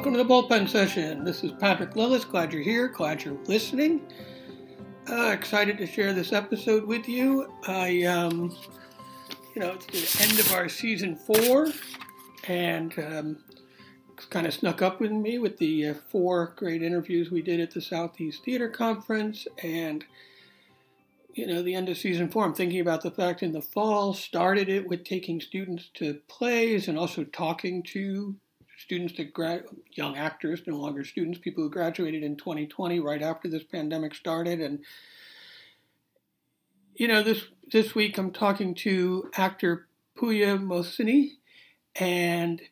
Welcome to the bullpen session. This is Patrick Lillis. Glad you're here. Glad you're listening. Uh, excited to share this episode with you. I, um, you know, it's the end of our season four, and um, kind of snuck up with me with the uh, four great interviews we did at the Southeast Theater Conference, and you know, the end of season four. I'm thinking about the fact in the fall started it with taking students to plays and also talking to students that grad, young actors, no longer students, people who graduated in 2020 right after this pandemic started. And you know, this this week I'm talking to actor Pooya Mohseni, and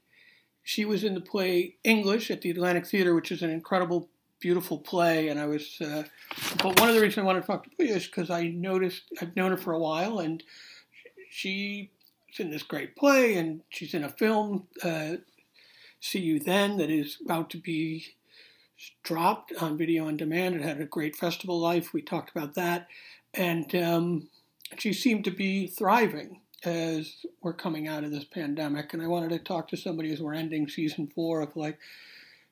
she was in the play English at the Atlantic Theater, which is an incredible, beautiful play. And I was, uh, but one of the reasons I wanted to talk to Pooya is because I noticed I've known her for a while, and she's in this great play, and she's in a film. Uh, See You Then that is about to be dropped on video on demand. It had a great festival life. We talked about that. And um, she seemed to be thriving as we're coming out of this pandemic. And I wanted to talk to somebody as we're ending season four of like,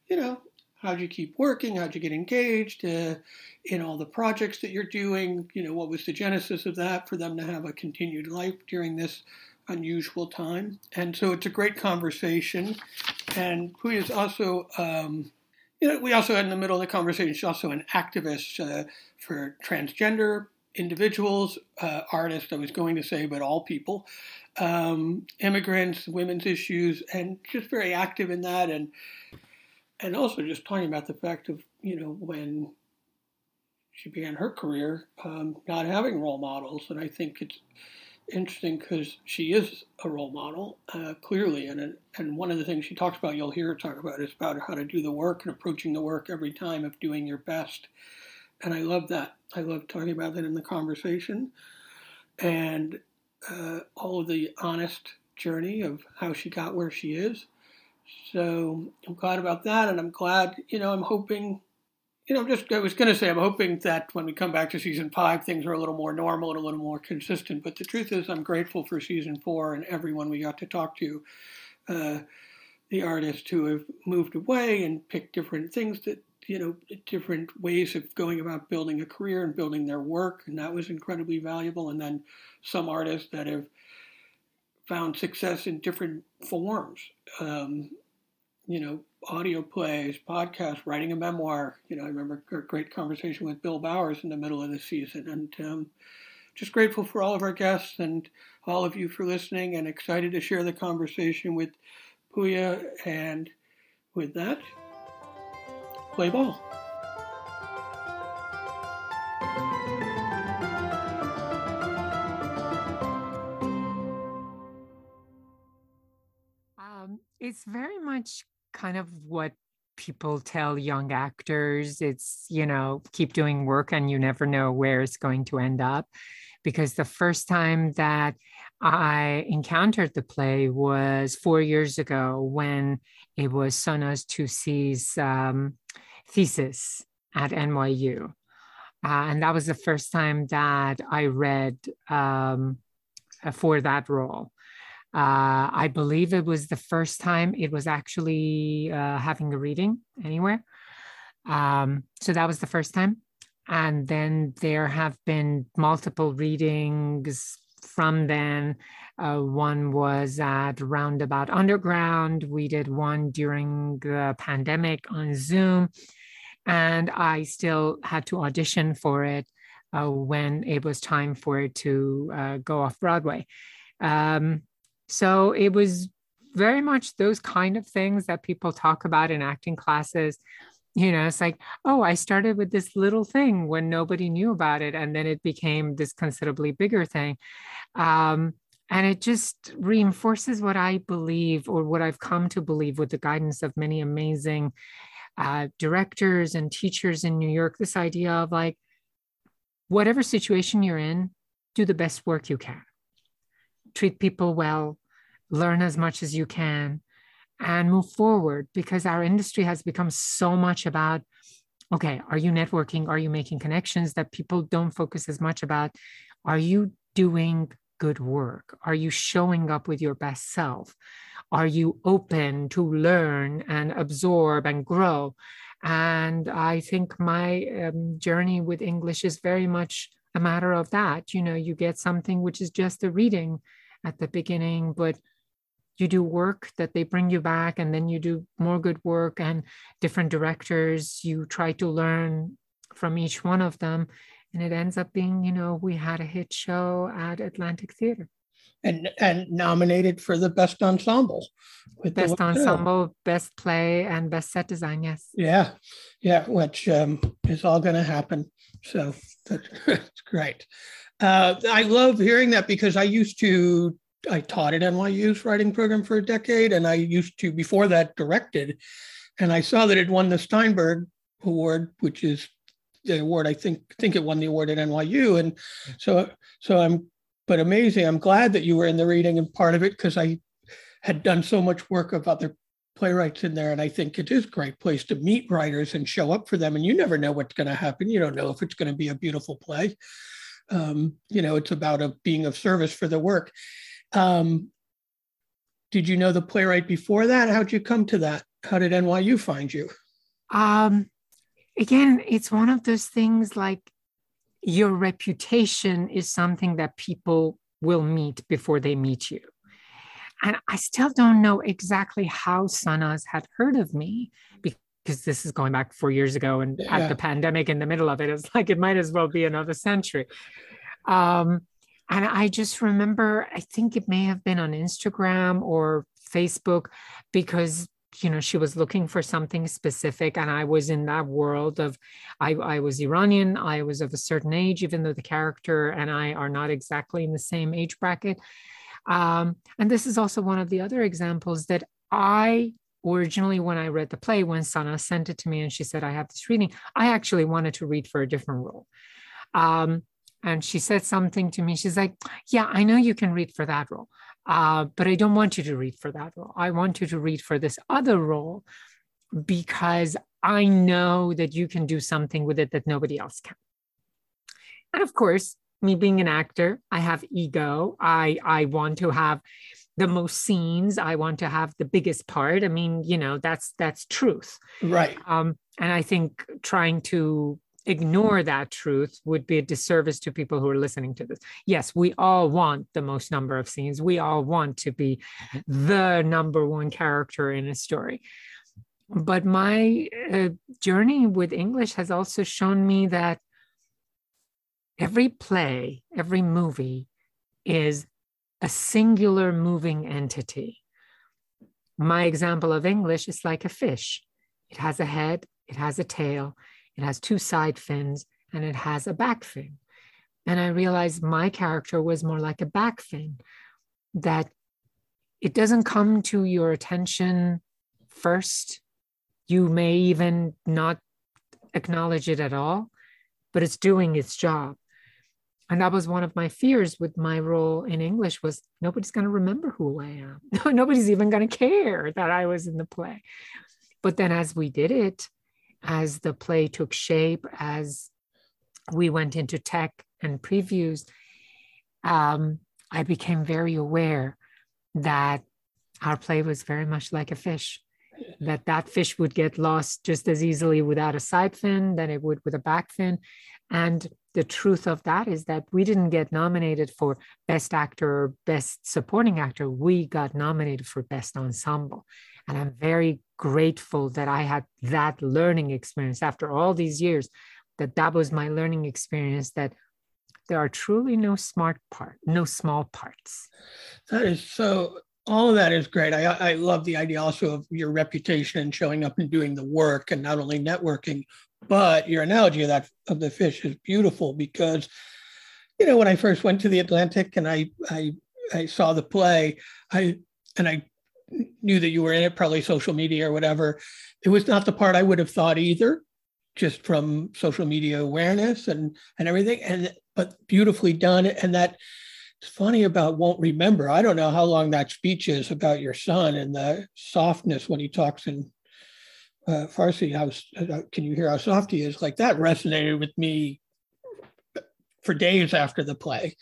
you know, how'd you keep working? How'd you get engaged uh, in all the projects that you're doing? You know, what was the genesis of that for them to have a continued life during this unusual time. And so it's a great conversation. And who is also, um, you know, we also had in the middle of the conversation, she's also an activist uh, for transgender individuals, uh, artists, I was going to say, but all people, um, immigrants, women's issues, and just very active in that. And, and also just talking about the fact of, you know, when she began her career, um, not having role models. And I think it's, interesting because she is a role model, uh, clearly. And, and one of the things she talks about, you'll hear her talk about, is about how to do the work and approaching the work every time of doing your best. And I love that. I love talking about that in the conversation. And uh, all of the honest journey of how she got where she is. So I'm glad about that. And I'm glad, you know, I'm hoping you know, just I was going to say, I'm hoping that when we come back to season five, things are a little more normal and a little more consistent. But the truth is, I'm grateful for season four and everyone we got to talk to, uh, the artists who have moved away and picked different things that you know, different ways of going about building a career and building their work, and that was incredibly valuable. And then some artists that have found success in different forms. Um, you know, audio plays, podcasts, writing a memoir. You know, I remember a great conversation with Bill Bowers in the middle of the season, and um, just grateful for all of our guests and all of you for listening, and excited to share the conversation with Pooya. And with that, play ball. Um, it's very much kind of what people tell young actors. It's you know keep doing work and you never know where it's going to end up. Because the first time that i encountered the play was four years ago when it was Sanaz Toossi's um, thesis at nyu uh, and that was the first time that i read um, for that role uh, I believe it was the first time it was actually uh, having a reading anywhere. Um, so that was the first time. And then there have been multiple readings from then. Uh, one was at Roundabout Underground. We did one during the pandemic on Zoom. And I still had to audition for it uh, when it was time for it to uh, go off Broadway. Um, so it was very much those kind of things that people talk about in acting classes. You know, it's like, oh, I started with this little thing when nobody knew about it. And then it became this considerably bigger thing. Um, and it just reinforces what I believe or what I've come to believe with the guidance of many amazing uh, directors and teachers in New York this idea of like, whatever situation you're in, do the best work you can treat people well, learn as much as you can, and move forward because our industry has become so much about okay, are you networking? Are you making connections that people don't focus as much about? Are you doing good work? Are you showing up with your best self? Are you open to learn and absorb and grow? And I think my um, journey with English is very much a matter of that. You know, you get something which is just a reading at the beginning, but you do work that they bring you back, and then you do more good work and different directors. You try to learn from each one of them. And it ends up being, you know, we had a hit show at Atlantic Theater and and nominated for the best ensemble. best ensemble, best play, and best set design. Yes. Yeah, yeah, which um, is all going to happen. So that's great. Uh, I love hearing that because I used to I taught at NYU's writing program for a decade, and I used to before that directed, and I saw that it won the Steinberg Award, which is the award I think think it won the award at NYU, and so so I'm but amazing. I'm glad that you were in the reading and part of it because I had done so much work of other playwrights in there. And I think it is a great place to meet writers and show up for them. And you never know what's going to happen. You don't know if it's going to be a beautiful play. Um, you know, it's about a, being of service for the work. Um, did you know the playwright before that? How'd you come to that? How did NYU find you? Um, again, it's one of those things like your reputation is something that people will meet before they meet you. And I still don't know exactly how Sanaz had heard of me because this is going back four years ago and yeah. at the pandemic in the middle of it. It's like it might as well be another century. Um, and I just remember, I think it may have been on Instagram or Facebook because you know she was looking for something specific and i was in that world of I, I was iranian i was of a certain age even though the character and i are not exactly in the same age bracket um, and this is also one of the other examples that i originally when i read the play when sana sent it to me and she said i have this reading i actually wanted to read for a different role um, and she said something to me she's like yeah i know you can read for that role uh, but I don't want you to read for that role. I want you to read for this other role because I know that you can do something with it that nobody else can. And of course, me being an actor, I have ego. I I want to have the most scenes. I want to have the biggest part. I mean, you know, that's that's truth. Right. Um, and I think trying to ignore that truth would be a disservice to people who are listening to this. Yes, we all want the most number of scenes. We all want to be the number one character in a story. But my uh, journey with English has also shown me that every play, every movie is a singular moving entity. My example of English is like a fish. It has a head, it has a tail, it has two side fins and it has a back fin. And I realized my character was more like a back fin, that it doesn't come to your attention first. You may even not acknowledge it at all, but it's doing its job. And that was one of my fears with my role in English was nobody's going to remember who I am. nobody's even going to care that I was in the play. But then as we did it, as the play took shape, as we went into tech and previews, um, I became very aware that our play was very much like a fish, that that fish would get lost just as easily without a side fin than it would with a back fin. And the truth of that is that we didn't get nominated for best actor or best supporting actor. We got nominated for best ensemble. And I'm very grateful that I had that learning experience after all these years, that that was my learning experience, that there are truly no smart part, no small parts. That is so, all of that is great. I, I love the idea also of your reputation and showing up and doing the work and not only networking, but your analogy of that of the fish is beautiful because, you know, when I first went to the Atlantic and I I I saw the play, I and I knew that you were in it, probably social media or whatever. It was not the part I would have thought either, just from social media awareness and and everything. And but beautifully done. And that it's funny about won't remember. I don't know how long that speech is about your son and the softness when he talks in uh, Farsi. How uh, can you hear how soft he is? Like that resonated with me for days after the play.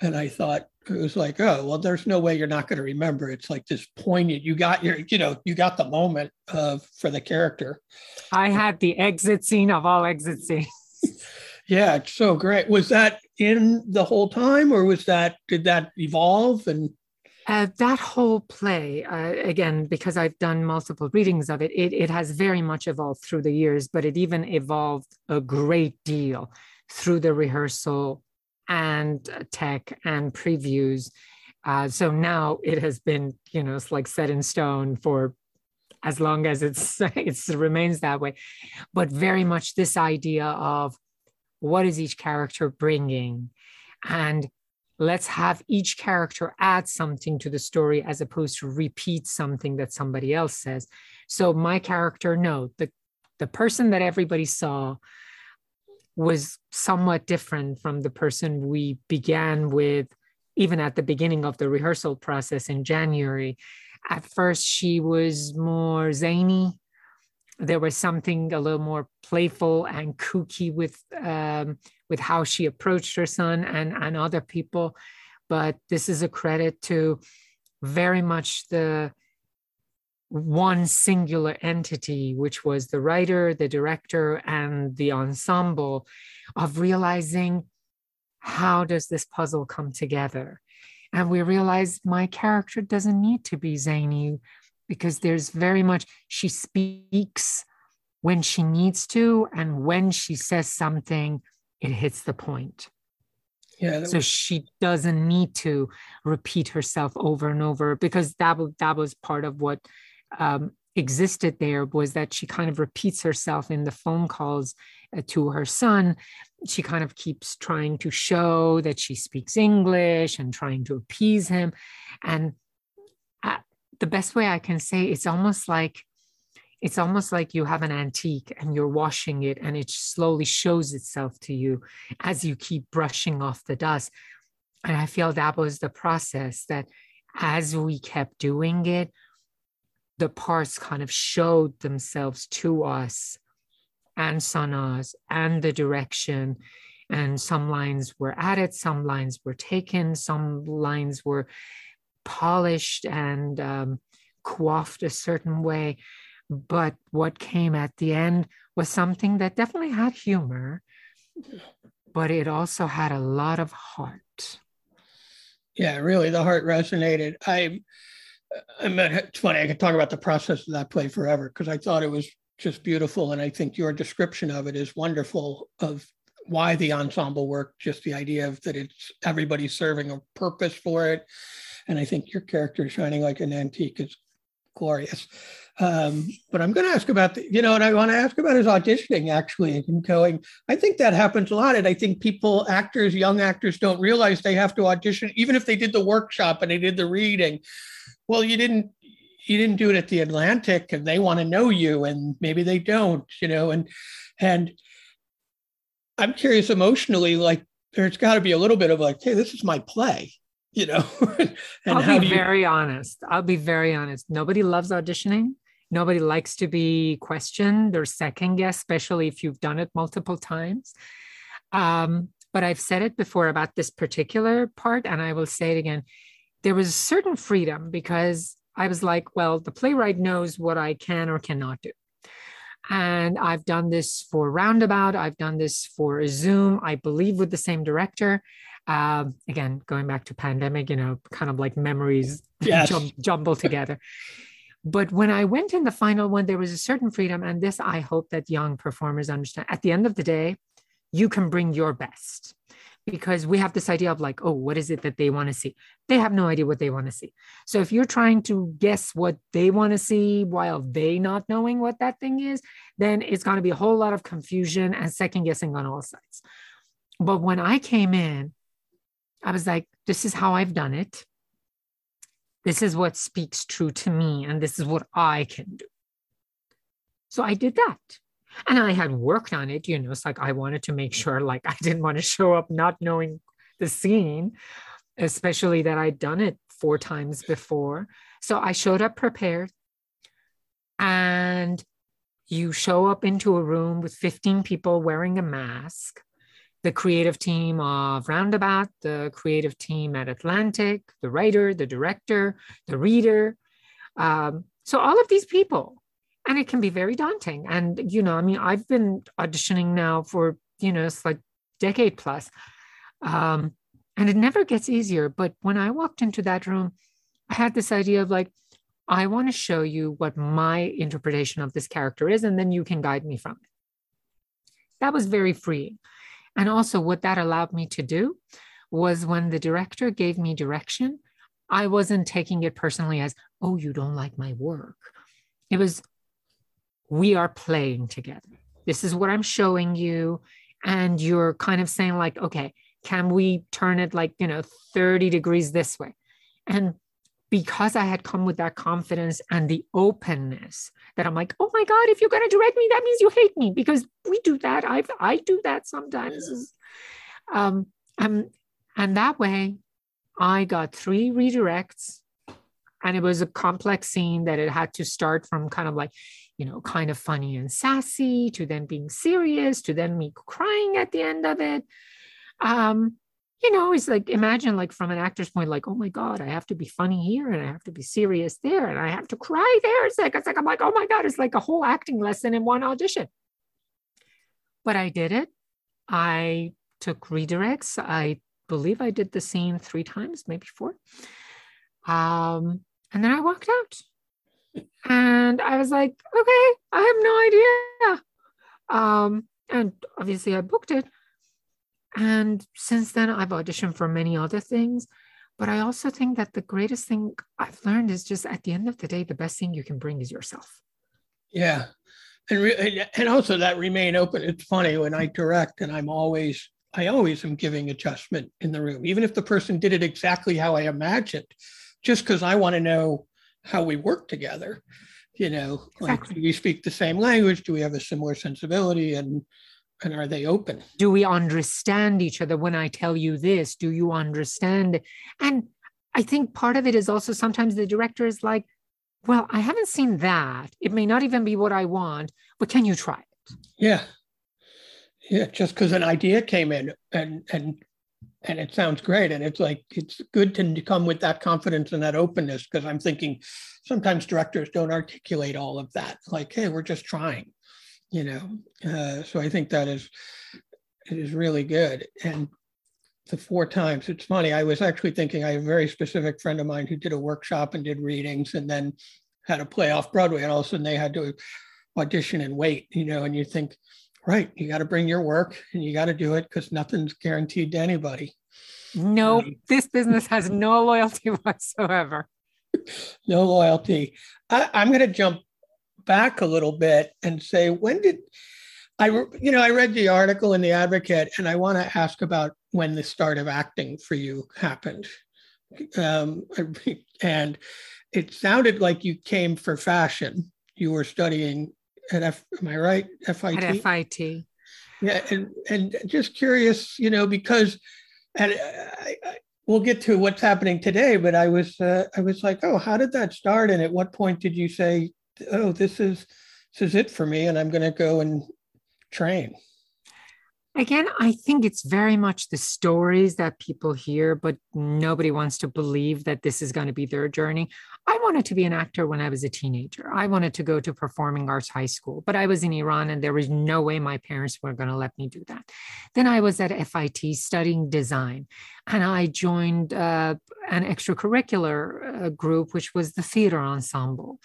and I thought it was like, oh, well, there's no way you're not going to remember. It's like this poignant. You got your, you know, you got the moment of for the character. I had the exit scene of all exit scenes. yeah, it's so great. Was that in the whole time, or was that did that evolve and? Uh, that whole play, uh, again, because I've done multiple readings of it, it, it has very much evolved through the years, but it even evolved a great deal through the rehearsal and tech and previews. Uh, so now it has been, you know, it's like set in stone for as long as it's it remains that way. But very much this idea of what is each character bringing, and let's have each character add something to the story as opposed to repeat something that somebody else says. So my character, no, the the person that everybody saw was somewhat different from the person we began with, even at the beginning of the rehearsal process in January. At first, she was more zany. There was something a little more playful and kooky with um, with how she approached her son and, and other people. But this is a credit to very much the one singular entity, which was the writer, the director, and the ensemble, of realizing how does this puzzle come together? And we realized my character doesn't need to be zany because there's very much, she speaks when she needs to, and when she says something, it hits the point. Yeah, so was... she doesn't need to repeat herself over and over because that, that was part of what um, existed there was that she kind of repeats herself in the phone calls uh, to her son. She kind of keeps trying to show that she speaks English and trying to appease him. And uh, the best way I can say it's almost like it's almost like you have an antique and you're washing it and it slowly shows itself to you as you keep brushing off the dust. And I feel that was the process that as we kept doing it, the parts kind of showed themselves to us and Sanaz and the direction. And some lines were added, some lines were taken, some lines were polished and um, coiffed a certain way. But what came at the end was something that definitely had humor, but it also had a lot of heart. Yeah, really, the heart resonated. I I mean, it's funny. I could talk about the process of that play forever because I thought it was just beautiful, and I think your description of it is wonderful. Of why the ensemble worked, just the idea of that it's everybody serving a purpose for it, and I think your character shining like an antique is glorious. Um, but I'm going to ask about the, you know, and I want to ask about his auditioning actually and going. I think that happens a lot, and I think people, actors, young actors, don't realize they have to audition, even if they did the workshop and they did the reading well, you didn't you didn't do it at the Atlantic and they want to know you and maybe they don't, you know, and and I'm curious emotionally, like there's got to be a little bit of like, hey, this is my play, you know. and I'll be you... very honest. I'll be very honest. Nobody loves auditioning. Nobody likes to be questioned or second guessed, especially if you've done it multiple times. Um, but I've said it before about this particular part, and I will say it again there was a certain freedom because I was like, well, the playwright knows what I can or cannot do. And I've done this for Roundabout, I've done this for Zoom, I believe with the same director. Um, again, going back to pandemic, you know, kind of like memories yes. jum- jumble together. But when I went in the final one, there was a certain freedom. And this, I hope that young performers understand. At the end of the day, you can bring your best because we have this idea of like, oh, what is it that they want to see? They have no idea what they want to see. So if you're trying to guess what they want to see while they not knowing what that thing is, then it's going to be a whole lot of confusion and second guessing on all sides. But when I came in, I was like, this is how I've done it. This is what speaks true to me, and this is what I can do. So I did that and I had worked on it, you know, it's like I wanted to make sure like I didn't want to show up not knowing the scene, especially that I'd done it four times before. So I showed up prepared. And you show up into a room with 15 people wearing a mask. The creative team of Roundabout, the creative team at Atlantic, the writer, the director, the reader. Um, so all of these people, and it can be very daunting. And you know, I mean, I've been auditioning now for you know, it's like decade plus, um, and it never gets easier. But when I walked into that room, I had this idea of like, I want to show you what my interpretation of this character is, and then you can guide me from it. That was very freeing. And also, what that allowed me to do was when the director gave me direction, I wasn't taking it personally as, oh, you don't like my work. It was, we are playing together. This is what I'm showing you. And you're kind of saying, like, okay, can we turn it like, you know, 30 degrees this way? And because I had come with that confidence and the openness that I'm like, oh my God, if you're going to direct me, that means you hate me because we do that. I I do that sometimes. Yeah. Um, and, and that way, I got three redirects, and it was a complex scene that it had to start from kind of like, you know, kind of funny and sassy to then being serious to then me crying at the end of it. Um, you know, it's like imagine like from an actor's point, like, oh my God, I have to be funny here and I have to be serious there and I have to cry there. It's like, it's like, I'm like, oh my God, it's like a whole acting lesson in one audition. But I did it. I took redirects. I believe I did the scene three times, maybe four. Um, and then I walked out. And I was like, okay, I have no idea. Um, and obviously I booked it. And since then, I've auditioned for many other things. But I also think that the greatest thing I've learned is just at the end of the day, the best thing you can bring is yourself. Yeah. And, re- and also that remain open. It's funny when I direct and I'm always, I always am giving adjustment in the room, even if the person did it exactly how I imagined, just because I want to know how we work together. You know, exactly. like do we speak the same language? Do we have a similar sensibility? And and are they open? Do we understand each other? When i tell you this do you understand? And i think part of it is also sometimes the director is like well i haven't seen that. It may not even be what i want but can you try it? Yeah. Yeah just because an idea came in and and and it sounds great. And it's like it's good to come with that confidence and that openness because i'm thinking sometimes directors don't articulate all of that. Like hey we're just trying you know uh, so i think that is it is really good. And the four times it's funny i was actually thinking i have a very specific friend of mine who did a workshop and did readings and then had a play off broadway and all of a sudden they had to audition and wait you know and you think right you got to bring your work and you got to do it because nothing's guaranteed to anybody. No um, this business has no loyalty whatsoever. No loyalty. I, i'm going to jump back a little bit and say, when did I, you know, I read the article in the Advocate, and I want to ask about when the start of acting for you happened. Um, and it sounded like you came for fashion. You were studying at F, am I right? FIT. At FIT. Yeah, and and just curious, you know, because, and I, I, we'll get to what's happening today. But I was uh, I was like, oh, how did that start? And at what point did you say, oh, this is this is it for me, and I'm going to go and train. Again, I think it's very much the stories that people hear, but nobody wants to believe that this is going to be their journey. I wanted to be an actor when I was a teenager. I wanted to go to performing arts high school, but I was in Iran and there was no way my parents were going to let me do that. Then I was at FIT studying design and I joined uh, an extracurricular uh, group, which was the theater ensemble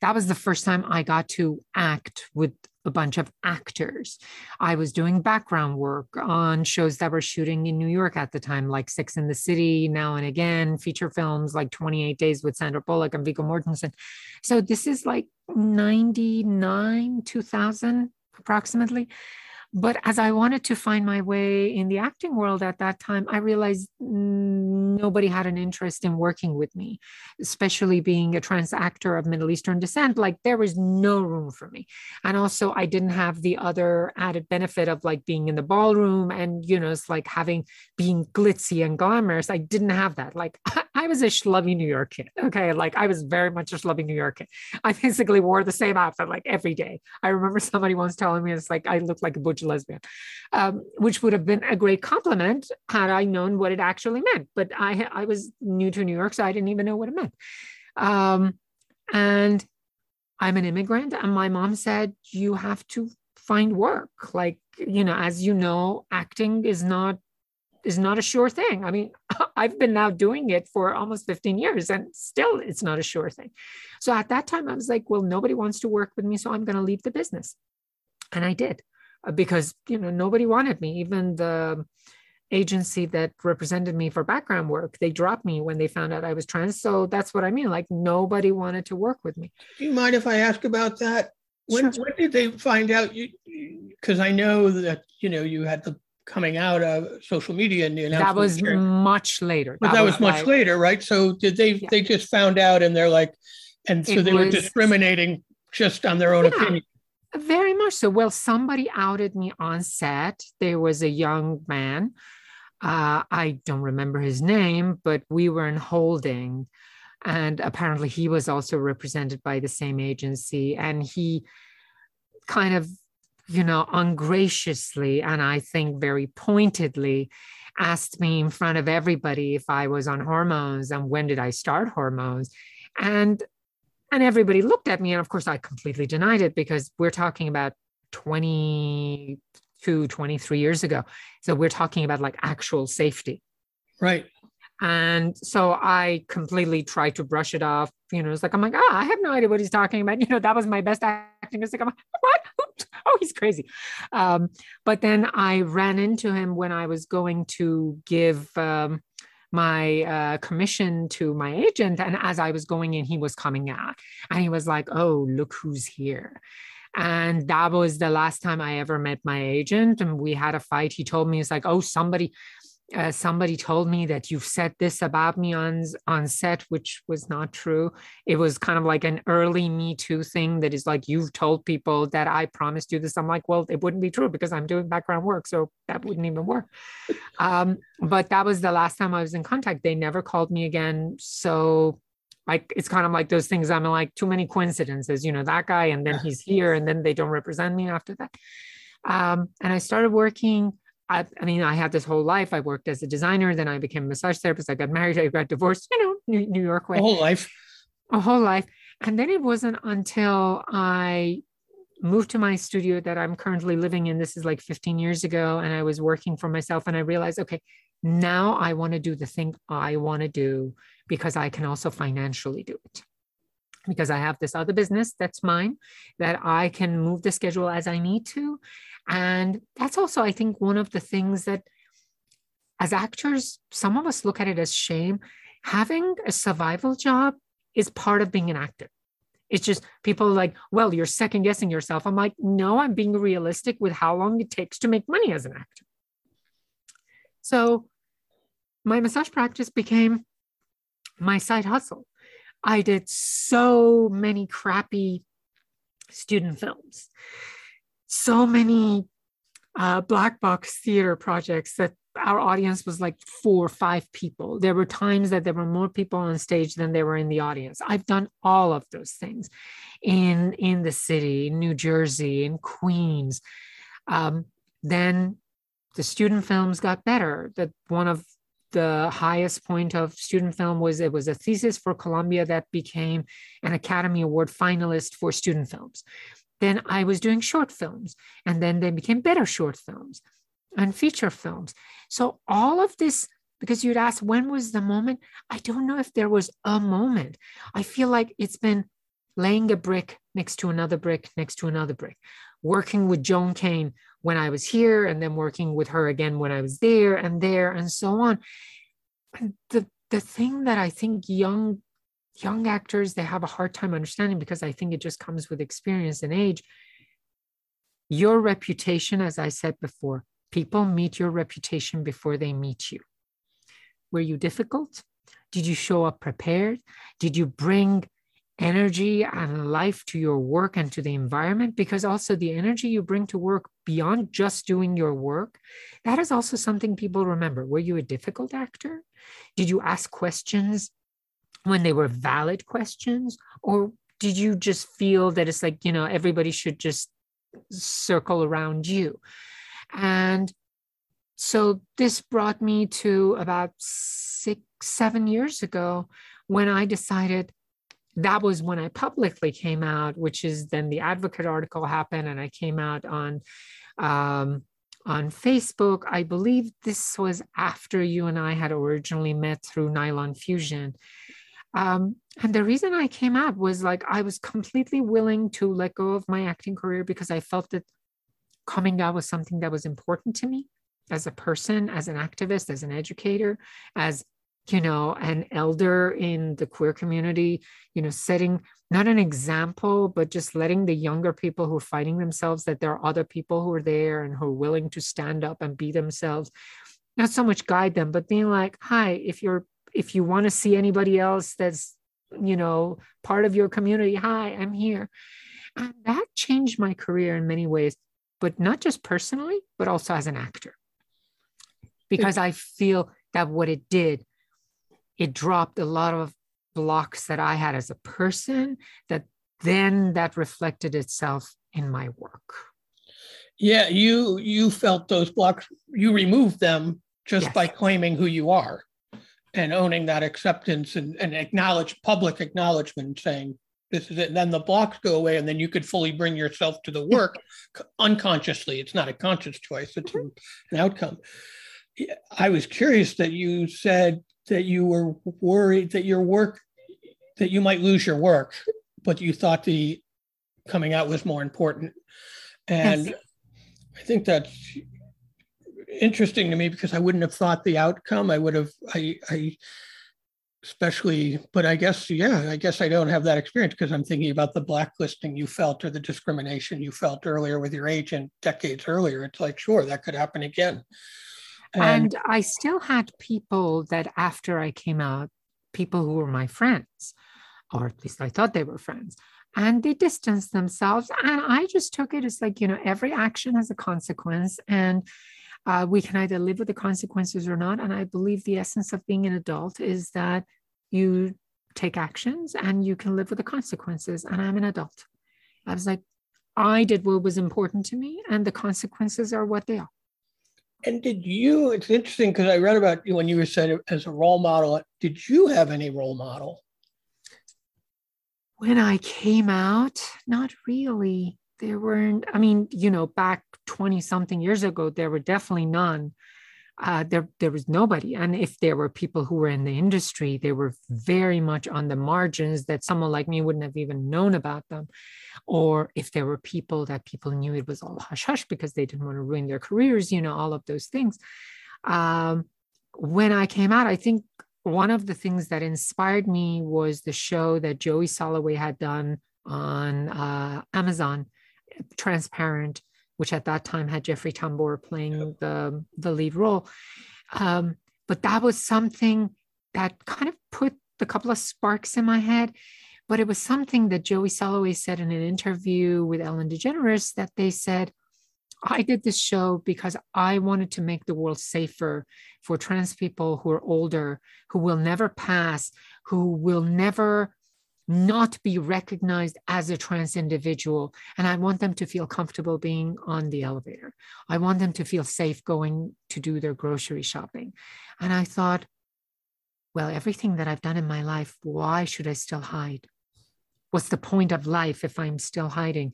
that was the first time I got to act with a bunch of actors. I was doing background work on shows that were shooting in New York at the time, like Sex and the City, Now and Again, feature films like 28 Days with Sandra Bullock and Viggo Mortensen. So this is like 99, 2000 approximately. But as I wanted to find my way in the acting world at that time, I realized nobody had an interest in working with me, especially being a trans actor of Middle Eastern descent. Like there was no room for me. And also, I didn't have the other added benefit of like being in the ballroom and, you know, it's like having being glitzy and glamorous. I didn't have that. Like I was a schlubby New York kid. Okay. Like I was very much a schlubby New York kid. I basically wore the same outfit like every day. I remember somebody once telling me it's like I looked like a butch lesbian, um, which would have been a great compliment had I known what it actually meant. But I I was new to New York, so I didn't even know what it meant. Um, and I'm an immigrant, and my mom said you have to find work. Like you know, as you know, acting is not is not a sure thing. I mean, I've been now doing it for almost 15 years and still it's not a sure thing. So at that time, I was like, well, nobody wants to work with me. So I'm going to leave the business. And I did because, you know, nobody wanted me. Even the agency that represented me for background work, they dropped me when they found out I was trans. So that's what I mean. Like nobody wanted to work with me. Do you mind if I ask about that? When, sure. when did they find out you because i know that you know you had the coming out of social media and the announcement. That was much later. But that, that was, was, much like, later, right? So did they? Yeah. They just found out, and they're like, and so it they was, were discriminating just on their own yeah, opinion. Very much so. Well, somebody outed me on set. There was a young man. Uh, I don't remember his name, but we were in holding. And apparently, he was also represented by the same agency. And he kind of you know, ungraciously and I think very pointedly asked me in front of everybody if I was on hormones and when did I start hormones. And and everybody looked at me and of course I completely denied it because we're talking about 22 23 years ago. So we're talking about like actual safety. Right. And so I completely tried to brush it off. You know, it's like, I'm like, ah, oh, I have no idea what he's talking about. You know, that was my best acting. It's like, I'm like, what? Oh, he's crazy. Um, but then I ran into him when I was going to give um, my uh, commission to my agent. And as I was going in, he was coming out and he was like, oh, look who's here. And that was the last time I ever met my agent. And we had a fight. He told me, it's like, oh, somebody, uh, somebody told me that you've said this about me on on set, which was not true. It was kind of like an early Me Too thing that is like you've told people that I promised you this. I'm like, well, it wouldn't be true because I'm doing background work, so that wouldn't even work. Um, but that was the last time I was in contact. They never called me again. So like it's kind of like those things. I'm like too many coincidences, you know, that guy, and then he's here, and then they don't represent me after that. Um, and I started working I, I, mean, I had this whole life. I worked as a designer, then I became a massage therapist. I got married, I got divorced, you know, New, New York way. A whole life. A whole life. And then it wasn't until I moved to my studio that I'm currently living in. This is like 15 years ago. And I was working for myself and I realized, okay, now I want to do the thing I want to do because I can also financially do it because I have this other business that's mine that I can move the schedule as I need to. And that's also, I think, one of the things that as actors, some of us look at it as shame. Having a survival job is part of being an actor. It's just people like, well, you're second guessing yourself. I'm like, no, I'm being realistic with how long it takes to make money as an actor. So my massage practice became my side hustle. I did so many crappy student films, so many uh, black box theater projects that our audience was like four or five people. There were times that there were more people on stage than there were in the audience. I've done all of those things in in the city, in New Jersey, in Queens. Um, then the student films got better. That one of the highest point of student film was it was a thesis for Columbia that became an Academy Award finalist for student films. Then I was doing short films, and then they became better short films and feature films. So all of this, because you'd ask when was the moment? I don't know if there was a moment. I feel like it's been laying a brick next to another brick next to another brick, working with Joan Kane when I was here, and then working with her again when I was there and there and so on. The the thing that I think young young actors they have a hard time understanding because I think it just comes with experience and age. Your reputation, as I said before, people meet your reputation before they meet you. Were you difficult? Did you show up prepared? Did you bring energy and life to your work and to the environment? Because also the energy you bring to work beyond just doing your work, that is also something people remember. Were you a difficult actor? Did you ask questions when they were valid questions? Or did you just feel that it's like, you know, everybody should just circle around you? And so this brought me to about six, seven years ago when I decided that was when I publicly came out, which is then the advocate article happened, and I came out on um, on Facebook. I believe this was after you and I had originally met through Nylon Fusion. Um, and the reason I came out was like I was completely willing to let go of my acting career because I felt that coming out was something that was important to me as a person, as an activist, as an educator, as you know, an elder in the queer community, you know, setting not an example, but just letting the younger people who are fighting themselves that there are other people who are there and who are willing to stand up and be themselves. Not so much guide them, but being like, hi, if you're if you want to see anybody else that's, you know, part of your community, hi, I'm here. And that changed my career in many ways, but not just personally, but also as an actor. Because I feel that what it did, it dropped a lot of blocks that I had as a person that then that reflected itself in my work. Yeah, you you felt those blocks, you removed them just yes. by claiming who you are and owning that acceptance and, and acknowledge public acknowledgement saying this is it. And then the blocks go away and then you could fully bring yourself to the work unconsciously. It's not a conscious choice it's mm-hmm. an outcome. I was curious that you said that you were worried that your work that you might lose your work but you thought the coming out was more important. And yes. i think that's interesting to me because I wouldn't have thought the outcome. I would have, I, I, especially, but I guess, yeah, I guess I don't have that experience because I'm thinking about the blacklisting you felt or the discrimination you felt earlier with your agent decades earlier. It's like, sure, that could happen again. And, and I still had people that after I came out, people who were my friends, or at least I thought they were friends, and they distanced themselves. And I just took it as like, you know, every action has a consequence. And uh, we can either live with the consequences or not. And I believe the essence of being an adult is that you take actions and you can live with the consequences. And I'm an adult. I was like, I did what was important to me, and the consequences are what they are. And did you? It's interesting because I read about you when you were said as a role model. Did you have any role model? When I came out, not really there weren't i mean you know back 20 something years ago there were definitely none. Uh, there there was nobody. And if there were people who were in the industry they were very much on the margins that someone like me wouldn't have even known about them. Or if there were people that people knew it was all hush hush because they didn't want to ruin their careers you know all of those things. Um, when i came out i think one of the things that inspired me was the show that joey soloway had done on uh, amazon transparent, which at that time had Jeffrey Tambor playing the, the lead role. Um, but that was something that kind of put a couple of sparks in my head. But it was something that Joey Soloway said in an interview with Ellen DeGeneres that they said, I did this show because I wanted to make the world safer for trans people who are older, who will never pass, who will never not be recognized as a trans individual. And I want them to feel comfortable being on the elevator. I want them to feel safe going to do their grocery shopping. And I thought, well, everything that I've done in my life, why should I still hide? What's the point of life if I'm still hiding?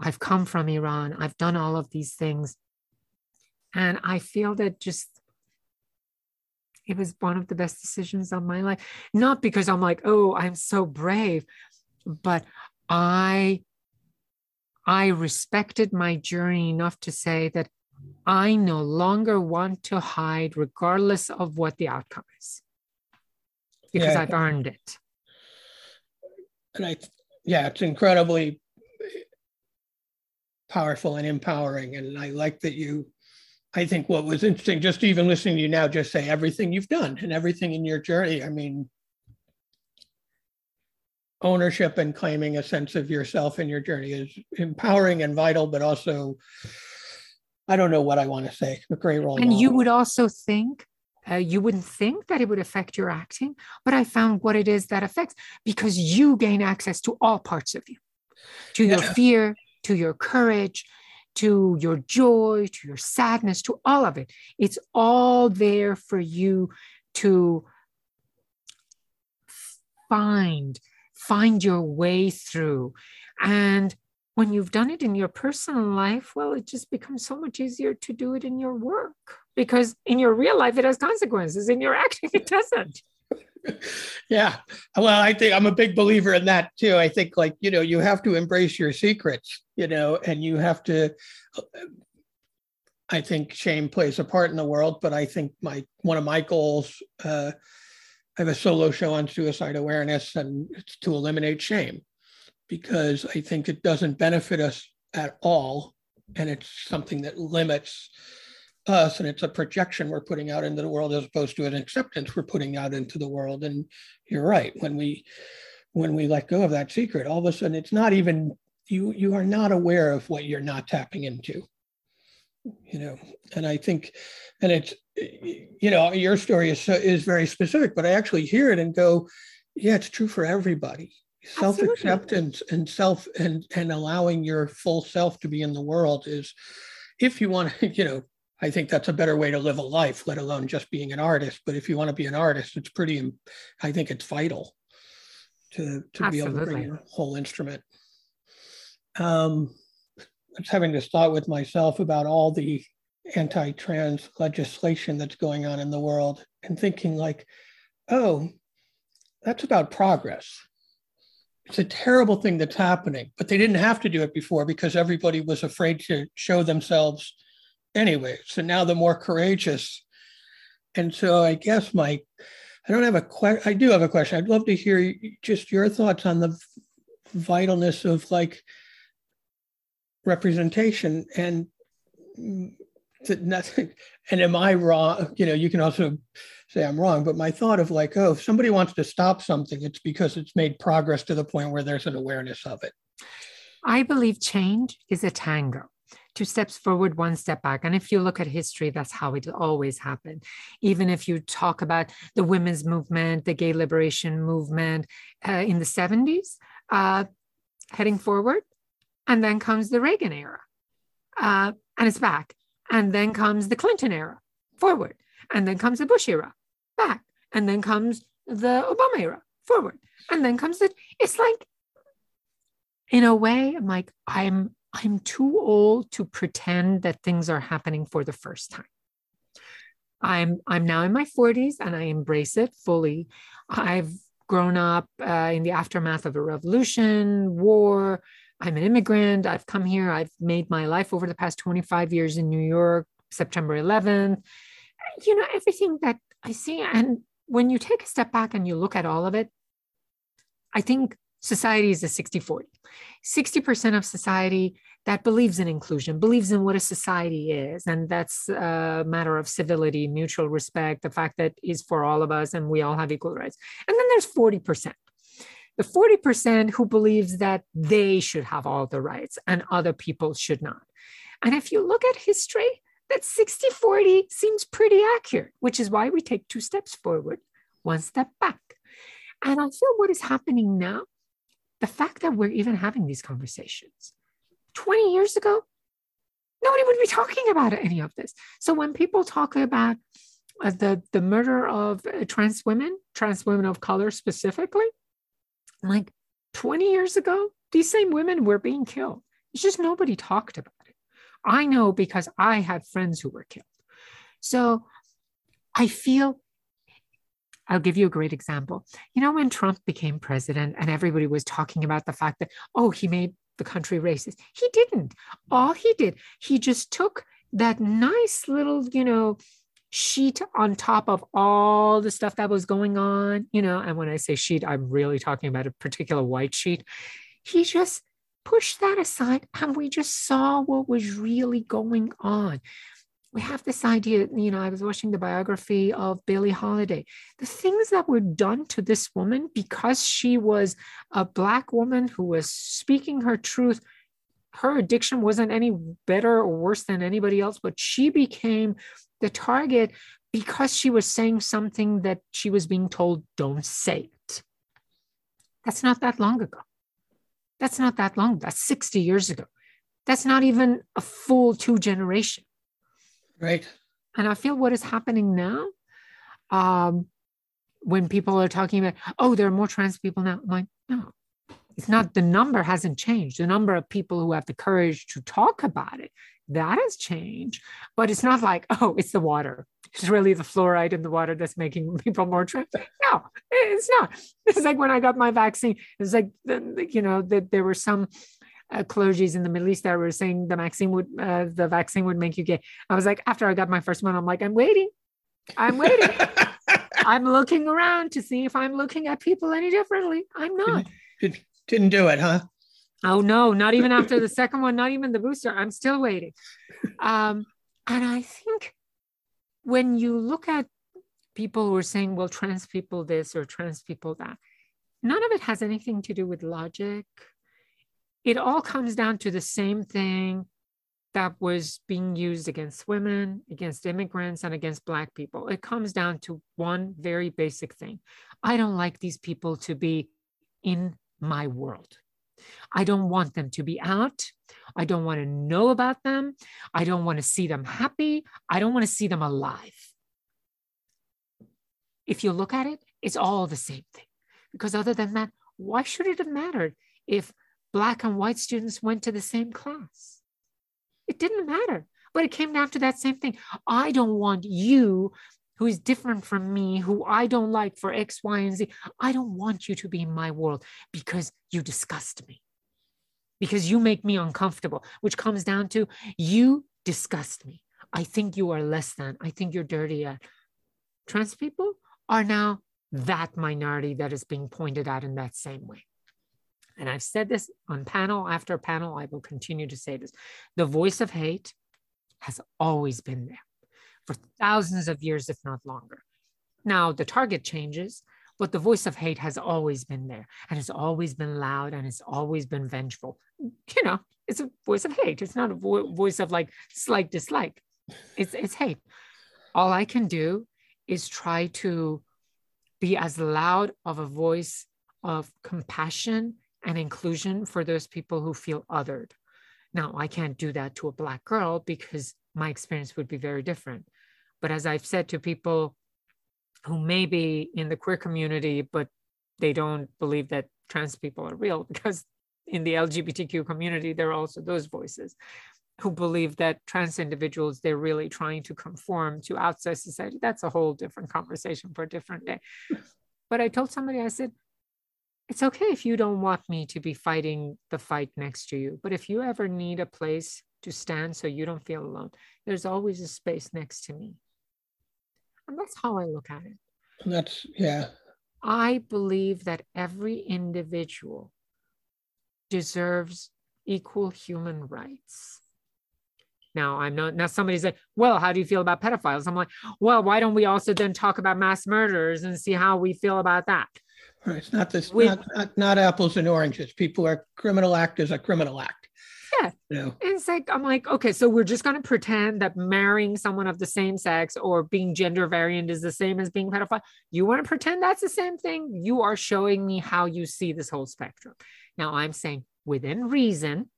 I've come from Iran, I've done all of these things. And I feel that just it was one of the best decisions of my life. Not because I'm like, oh, I'm so brave, but I I respected my journey enough to say that I no longer want to hide, regardless of what the outcome is, because yeah, I've earned it. And I, yeah, it's incredibly powerful and empowering. And I like that you I think what was interesting, just even listening to you now, just say everything you've done and everything in your journey. I mean, ownership and claiming a sense of yourself in your journey is empowering and vital, but also, I don't know what I want to say. A great role. And model. you would also think uh, you wouldn't think that it would affect your acting, but I found what it is that affects because you gain access to all parts of you, to your fear, to your courage, to your joy, to your sadness, to all of it. It's all there for you to find, find your way through. And when you've done it in your personal life, well, it just becomes so much easier to do it in your work because in your real life, it has consequences. In your acting, it doesn't. Yeah. Well, I think I'm a big believer in that too. I think, like, you know, you have to embrace your secrets, you know, and you have to. I think shame plays a part in the world, but I think my one of my goals, uh, I have a solo show on suicide awareness, and it's to eliminate shame because I think it doesn't benefit us at all. And it's something that limits us and it's a projection we're putting out into the world as opposed to an acceptance we're putting out into the world. And you're right. When we when we let go of that secret, all of a sudden it's not even you you are not aware of what you're not tapping into. You know, and I think, and it's you know, your story is is very specific, but I actually hear it and go, yeah, it's true for everybody self-acceptance and self and and allowing your full self to be in the world is if you want to you know i think that's a better way to live a life let alone just being an artist. But if you want to be an artist it's pretty i think it's vital to to Absolutely. be able to bring your whole instrument. Um i was having this thought with myself about all the anti-trans legislation that's going on in the world and thinking like oh that's about progress. It's a terrible thing that's happening, but they didn't have to do it before because everybody was afraid to show themselves anyway. So now they're more courageous. And so I guess my, I don't have a question. I do have a question. I'd love to hear just your thoughts on the vitalness of like representation and nothing. And am I wrong? You know, you can also say I'm wrong, but my thought of like, oh, if somebody wants to stop something, it's because it's made progress to the point where there's an awareness of it. I believe change is a tango. Two steps forward, one step back. And if you look at history, that's how it always happened. Even if you talk about the women's movement, the gay liberation movement uh, in the 70s, uh, heading forward, and then comes the Reagan era, uh, and it's back. And then comes the Clinton era, forward. And then comes the Bush era, back. And then comes the Obama era forward. And then comes the, it's like, in a way, I'm like, I'm I'm too old to pretend that things are happening for the first time. I'm I'm now in my 40s and I embrace it fully. I've grown up uh, in the aftermath of a revolution, war. I'm an immigrant. I've come here. I've made my life over the past 25 years in New York, September 11th. You know, everything that I see. And when you take a step back and you look at all of it, I think society is a 60 40. 60% of society that believes in inclusion, believes in what a society is. And that's a matter of civility, mutual respect, the fact that is for all of us and we all have equal rights. And then there's 40%. The 40% who believes that they should have all the rights and other people should not. And if you look at history, that 60 40 seems pretty accurate, which is why we take two steps forward, one step back. And I feel what is happening now, the fact that we're even having these conversations. 20 years ago, nobody would be talking about any of this. So when people talk about uh, the, the murder of uh, trans women, trans women of color specifically, like 20 years ago, these same women were being killed. It's just nobody talked about it. I know because I had friends who were killed. So I feel I'll give you a great example. You know, when Trump became president and everybody was talking about the fact that, oh, he made the country racist, he didn't. All he did, he just took that nice little, you know, sheet on top of all the stuff that was going on, you know, and when I say sheet, I'm really talking about a particular white sheet. He just pushed that aside and we just saw what was really going on. We have this idea, you know, I was watching the biography of Billie Holiday. The things that were done to this woman because she was a Black woman who was speaking her truth, her addiction wasn't any better or worse than anybody else, but she became the target because she was saying something that she was being told, don't say it. That's not that long ago. That's not that long. That's 60 years ago. That's not even a full two generation. Right. And I feel what is happening now, um, when people are talking about, oh, there are more trans people now. I'm like, no, it's not. The number hasn't changed. The number of people who have the courage to talk about it that has changed. But it's not like, oh, it's the water. It's really the fluoride in the water that's making people more trans. No, it's not. It's like when I got my vaccine. It's like, you know, that there were some uh, clergies in the Middle East that were saying the vaccine would uh, the vaccine would make you gay. I was like, after I got my first one, I'm like, I'm waiting, I'm waiting. I'm looking around to see if I'm looking at people any differently. I'm not. Didn't, didn't do it, huh? Oh no, not even after the second one, not even the booster. I'm still waiting. Um, and I think when you look at people who are saying, well, trans people this or trans people that, none of it has anything to do with logic it all comes down to the same thing that was being used against women, against immigrants, and against Black people. It comes down to one very basic thing I don't like these people to be in my world. I don't want them to be out. I don't want to know about them. I don't want to see them happy. I don't want to see them alive. If you look at it, it's all the same thing. Because other than that, why should it have mattered if black and white students went to the same class. It didn't matter, but it came down to that same thing. I don't want you, who is different from me, who I don't like for X, Y, and Z. I don't want you to be in my world because you disgust me, because you make me uncomfortable, which comes down to you disgust me. I think you are less than, I think you're dirty. Uh, trans people are now that minority that is being pointed at in that same way and I've said this on panel after panel, I will continue to say this. The voice of hate has always been there for thousands of years, if not longer. Now, the target changes, but the voice of hate has always been there and it's always been loud and it's always been vengeful. You know, it's a voice of hate. It's not a vo- voice of like slight dislike. It's, it's hate. All I can do is try to be as loud of a voice of compassion and inclusion for those people who feel othered. Now, I can't do that to a Black girl because my experience would be very different. But as I've said to people who may be in the queer community, but they don't believe that trans people are real, because in the LGBTQ community, there are also those voices who believe that trans individuals, they're really trying to conform to outside society. That's a whole different conversation for a different day. But I told somebody, I said, it's okay if you don't want me to be fighting the fight next to you. But if you ever need a place to stand so you don't feel alone, there's always a space next to me. And that's how I look at it. That's, yeah. I believe that every individual deserves equal human rights. Now, I'm not, now somebody's like, well, how do you feel about pedophiles? I'm like, well, why don't we also then talk about mass murderers and see how we feel about that? Right. It's not this, With, not, not, not, apples and oranges. People are criminal act is a criminal act. Yeah. You know? It's like, I'm like, okay, so we're just going to pretend that marrying someone of the same sex or being gender variant is the same as being pedophile. You want to pretend that's the same thing? You are showing me how you see this whole spectrum. Now, I'm saying within reason,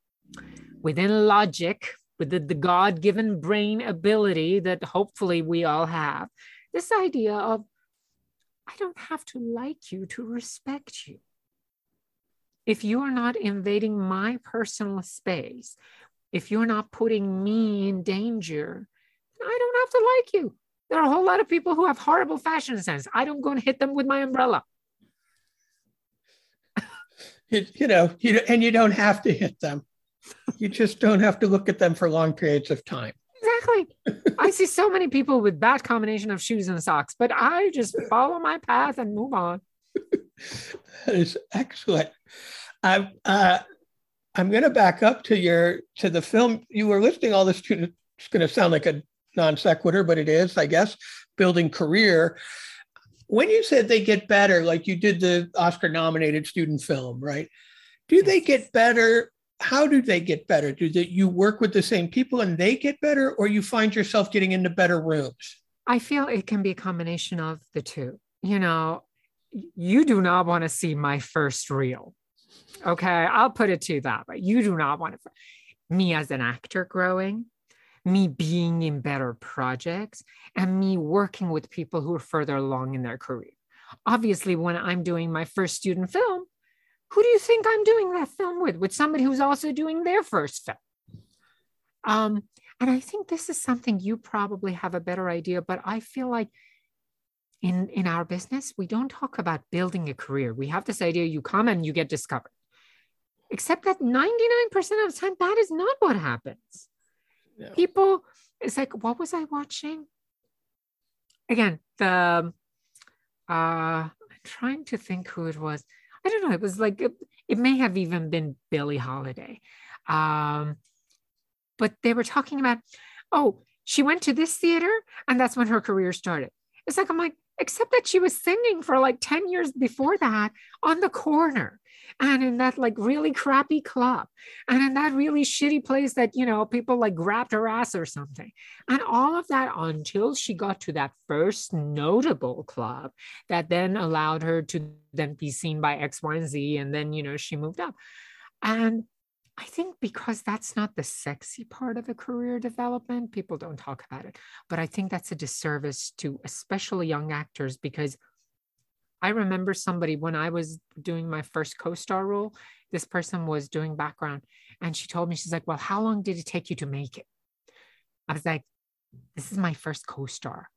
within logic, with the, the God given brain ability that hopefully we all have, this idea of I don't have to like you to respect you. If you are not invading my personal space, if you're not putting me in danger, I don't have to like you. There are a whole lot of people who have horrible fashion sense. I don't go and hit them with my umbrella. you, you know, you, and you don't have to hit them. You just don't have to look at them for long periods of time. Exactly. I see so many people with that combination of shoes and socks, but I just follow my path and move on. that is excellent. I, uh, I'm going to back up to your to the film you were listing all this. To, it's going to sound like a non sequitur, but it is, I guess, building career. When you said they get better, like you did the Oscar nominated student film, right? Do they get better? How do they get better? Do they, you work with the same people and they get better, or you find yourself getting into better rooms? I feel it can be a combination of the two. You know, you do not want to see my first reel. Okay, I'll put it to that, but you do not want to. Me as an actor growing, me being in better projects, and me working with people who are further along in their career. Obviously, when I'm doing my first student film, who do you think I'm doing that film with? With somebody who's also doing their first film. Um, and I think this is something you probably have a better idea, but I feel like in, in our business, we don't talk about building a career. We have this idea you come and you get discovered. Except that 99% of the time, that is not what happens. Yeah. People, it's like, what was I watching? Again, the uh I'm trying to think who it was. I don't know. It was like it, it may have even been Billie Holiday. Um, but they were talking about, oh, she went to this theater and that's when her career started. It's like, I'm like, except that she was singing for like 10 years before that on the corner and in that like really crappy club. And in that really shitty place that you know people like grabbed her ass or something. And all of that until she got to that first notable club that then allowed her to then be seen by x y and z. And then you know she moved up. And I think because that's not the sexy part of a career development, people don't talk about it. But I think that's a disservice to especially young actors because I remember somebody when I was doing my first co star role, this person was doing background and she told me, she's like, Well, how long did it take you to make it? I was like, This is my first co star.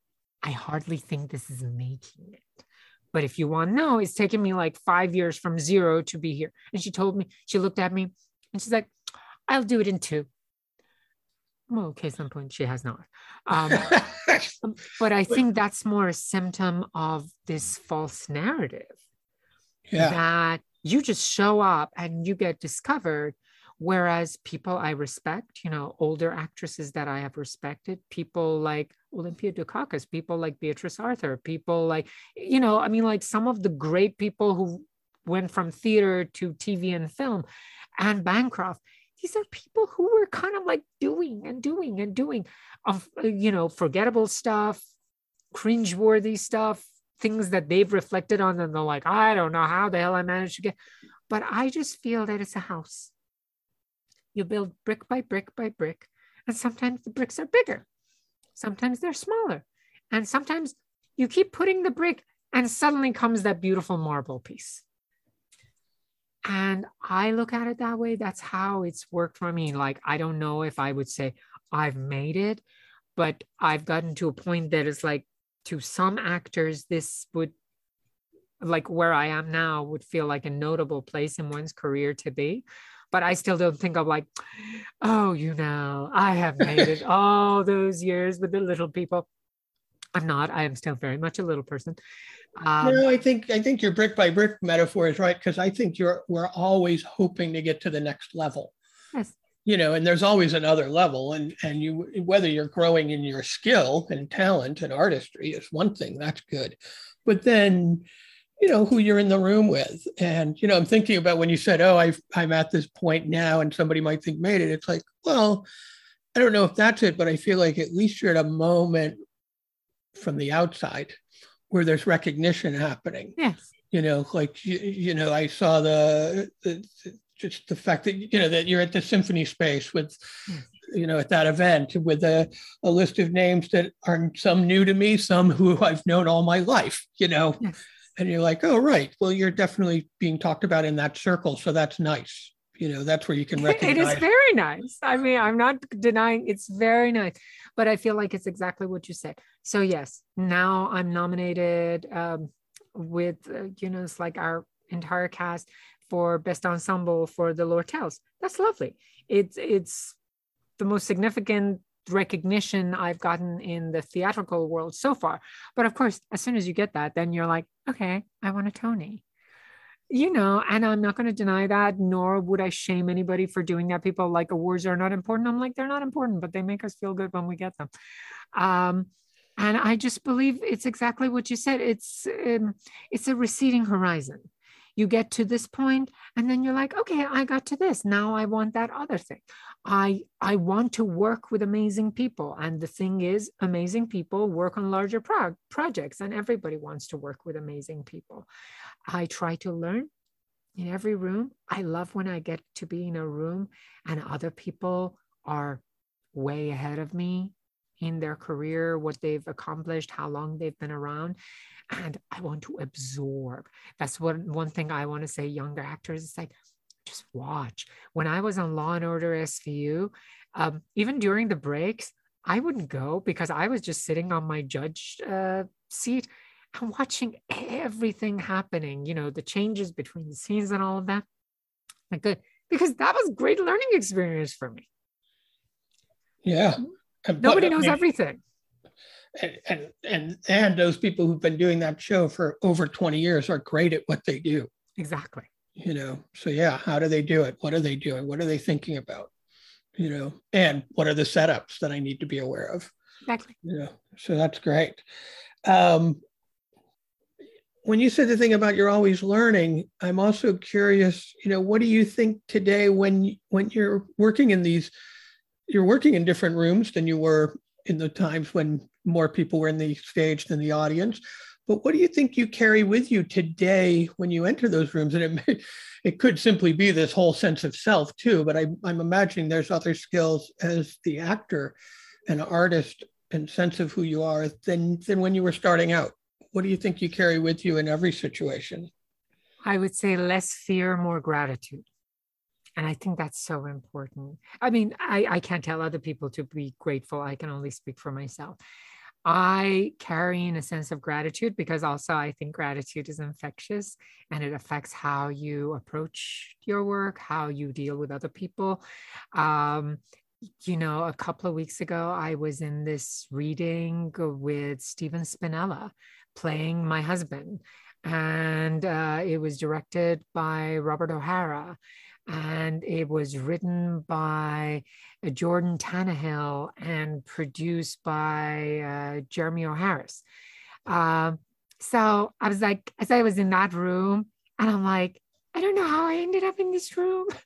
I hardly think this is making it. But if you want to know, it's taken me like five years from zero to be here. And she told me, she looked at me and she's like, I'll do it in two. Well, okay, some point she has not. Um, but I think that's more a symptom of this false narrative yeah. that you just show up and you get discovered. Whereas people I respect, you know, older actresses that I have respected, people like Olympia Dukakis, people like Beatrice Arthur, people like, you know, I mean, like some of the great people who went from theater to TV and film, Anne Bancroft. These are people who were kind of like doing and doing and doing of you know forgettable stuff, cringeworthy stuff, things that they've reflected on, and they're like, I don't know how the hell I managed to get. But I just feel that it's a house. You build brick by brick by brick, and sometimes the bricks are bigger, sometimes they're smaller, and sometimes you keep putting the brick, and suddenly comes that beautiful marble piece. And I look at it that way. That's how it's worked for me. Like, I don't know if I would say I've made it, but I've gotten to a point that it's like to some actors, this would, like where I am now, would feel like a notable place in one's career to be. But I still don't think of like, oh, you know, I have made it all those years with the little people. I'm not. I am still very much a little person. Um, no, I think I think your brick by brick metaphor is right because I think you're we're always hoping to get to the next level. Yes. You know, and there's always another level, and and you whether you're growing in your skill and talent and artistry is one thing that's good, but then you know who you're in the room with and you know i'm thinking about when you said oh i i'm at this point now and somebody might think made it it's like well i don't know if that's it but i feel like at least you're at a moment from the outside where there's recognition happening. Yes. You know, like you, you know, I saw the, the, just the fact that you know that you're at the symphony space with yes. you know at that event with a, a list of names that are some new to me some who i've known all my life you know yes. and you're like oh right well you're definitely being talked about in that circle so that's nice you know that's where you can recognize it is very nice. I mean i'm not denying it's very nice but i feel like it's exactly what you said. So yes now i'm nominated um, with uh, you know it's like our entire cast for best ensemble for the lortels that's lovely. It's it's the most significant recognition i've gotten in the theatrical world so far. But of course as soon as you get that then you're like okay i want a tony you know, and I'm not going to deny that, nor would I shame anybody for doing that. People like awards are not important. I'm like, they're not important, but they make us feel good when we get them. Um, and I just believe it's exactly what you said. It's um, it's a receding horizon. You get to this point, and then you're like, okay, I got to this. Now I want that other thing. I I want to work with amazing people, and the thing is, amazing people work on larger pro- projects, and everybody wants to work with amazing people. I try to learn in every room. I love when I get to be in a room and other people are way ahead of me in their career, what they've accomplished, how long they've been around. And I want to absorb. That's what one thing I want to say, younger actors, it's like, just watch. When I was on Law and Order SVU, um, even during the breaks, I wouldn't go because I was just sitting on my judge uh, seat and watching everything happening, you know, the changes between the scenes and all of that. Like good, because that was great learning experience for me. Yeah. And, Nobody knows I mean, everything. And, and and and those people who've been doing that show for over 20 years are great at what they do. Exactly. You know, so yeah, how do they do it? What are they doing? What are they thinking about? You know, and what are the setups that I need to be aware of? Exactly. You know, so that's great. Um, when you said the thing about you're always learning, I'm also curious, you know, what do you think today when when you're working in these you're working in different rooms than you were in the times when more people were in the stage than the audience. But what do you think you carry with you today when you enter those rooms? And it may, it could simply be this whole sense of self too. But I, I'm imagining there's other skills as the actor, and artist, and sense of who you are than than when you were starting out what do you think you carry with you in every situation? I would say less fear, more gratitude. And I think that's so important. I mean, I, I can't tell other people to be grateful. I can only speak for myself. I carry in a sense of gratitude because also I think gratitude is infectious and it affects how you approach your work, how you deal with other people. Um, you know, a couple of weeks ago, I was in this reading with Stephen Spinella, playing my husband. And uh, it was directed by Robert O'Hara. And it was written by uh, Jordan Tannahill and produced by uh, Jeremy O'Harris. Harris. Um, so I was like, as I was in that room, and I'm like, I don't know how I ended up in this room.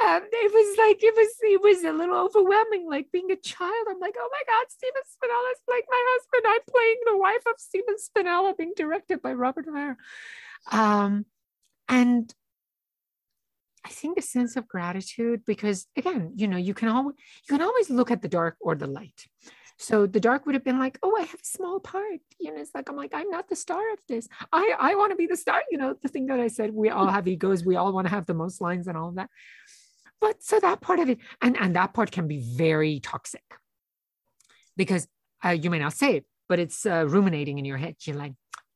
Um, it was like it was it was a little overwhelming, like being a child. I'm like, oh my God, Stephen Spinella is like my husband. I'm playing the wife of Stephen Spinella, being directed by Robert O'Hara. Um, and I think a sense of gratitude because again, you know, you can always you can always look at the dark or the light. So the dark would have been like, oh, I have a small part. You know, it's like, I'm like, I'm not the star of this. I, I want to be the star. You know, the thing that I said, we all have egos. We all want to have the most lines and all of that. But so that part of it, and, and that part can be very toxic because uh, you may not say it, but it's uh, ruminating in your head. You're like,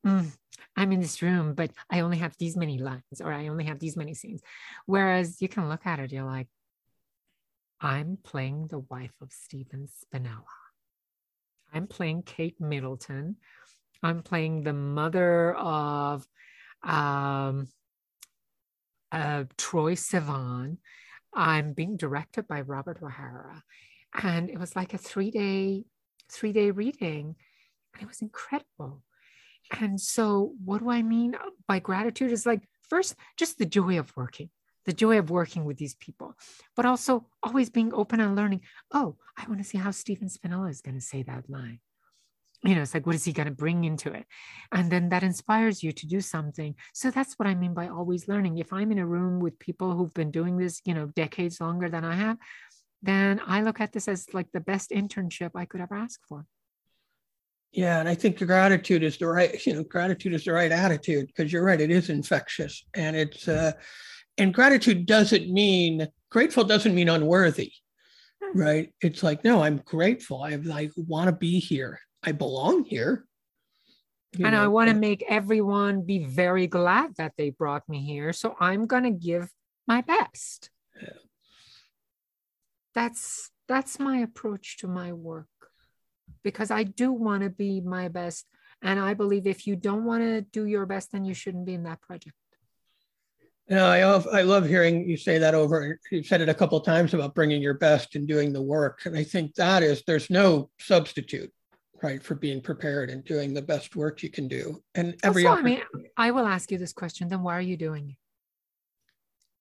mm, I'm in this room, but I only have these many lines or I only have these many scenes. Whereas you can look at it, you're like, I'm playing the wife of Stephen Spinella. I'm playing Kate Middleton. I'm playing the mother of um, uh, Troye Sivan. I'm being directed by Robert O'Hara. And it was like a three day, three day reading. And it was incredible. And so, what do I mean by gratitude? Is like, first, just the joy of working the joy of working with these people, but also always being open and learning. Oh, I want to see how Stephen Spinella is going to say that line. You know, it's like, what is he going to bring into it? And then that inspires you to do something. So that's what I mean by always learning. If I'm in a room with people who've been doing this, you know, decades longer than I have, then I look at this as like the best internship I could ever ask for. Yeah, and I think the gratitude is the right, you know, gratitude is the right attitude because you're right, it is infectious and it's uh and gratitude doesn't mean grateful doesn't mean unworthy hmm. right? It's like no i'm grateful. I, I want to be here. I belong here. You and know? i want to make everyone be very glad that they brought me here. So i'm going to give my best. Yeah. that's that's my approach to my work because i do want to be my best. And i believe if you don't want to do your best then you shouldn't be in that project Know, I love, I love hearing you say that over. You've said it a couple of times about bringing your best and doing the work. And I think that is, there's no substitute, right, for being prepared and doing the best work you can do. And every also, I mean, I will ask you this question then why are you doing it?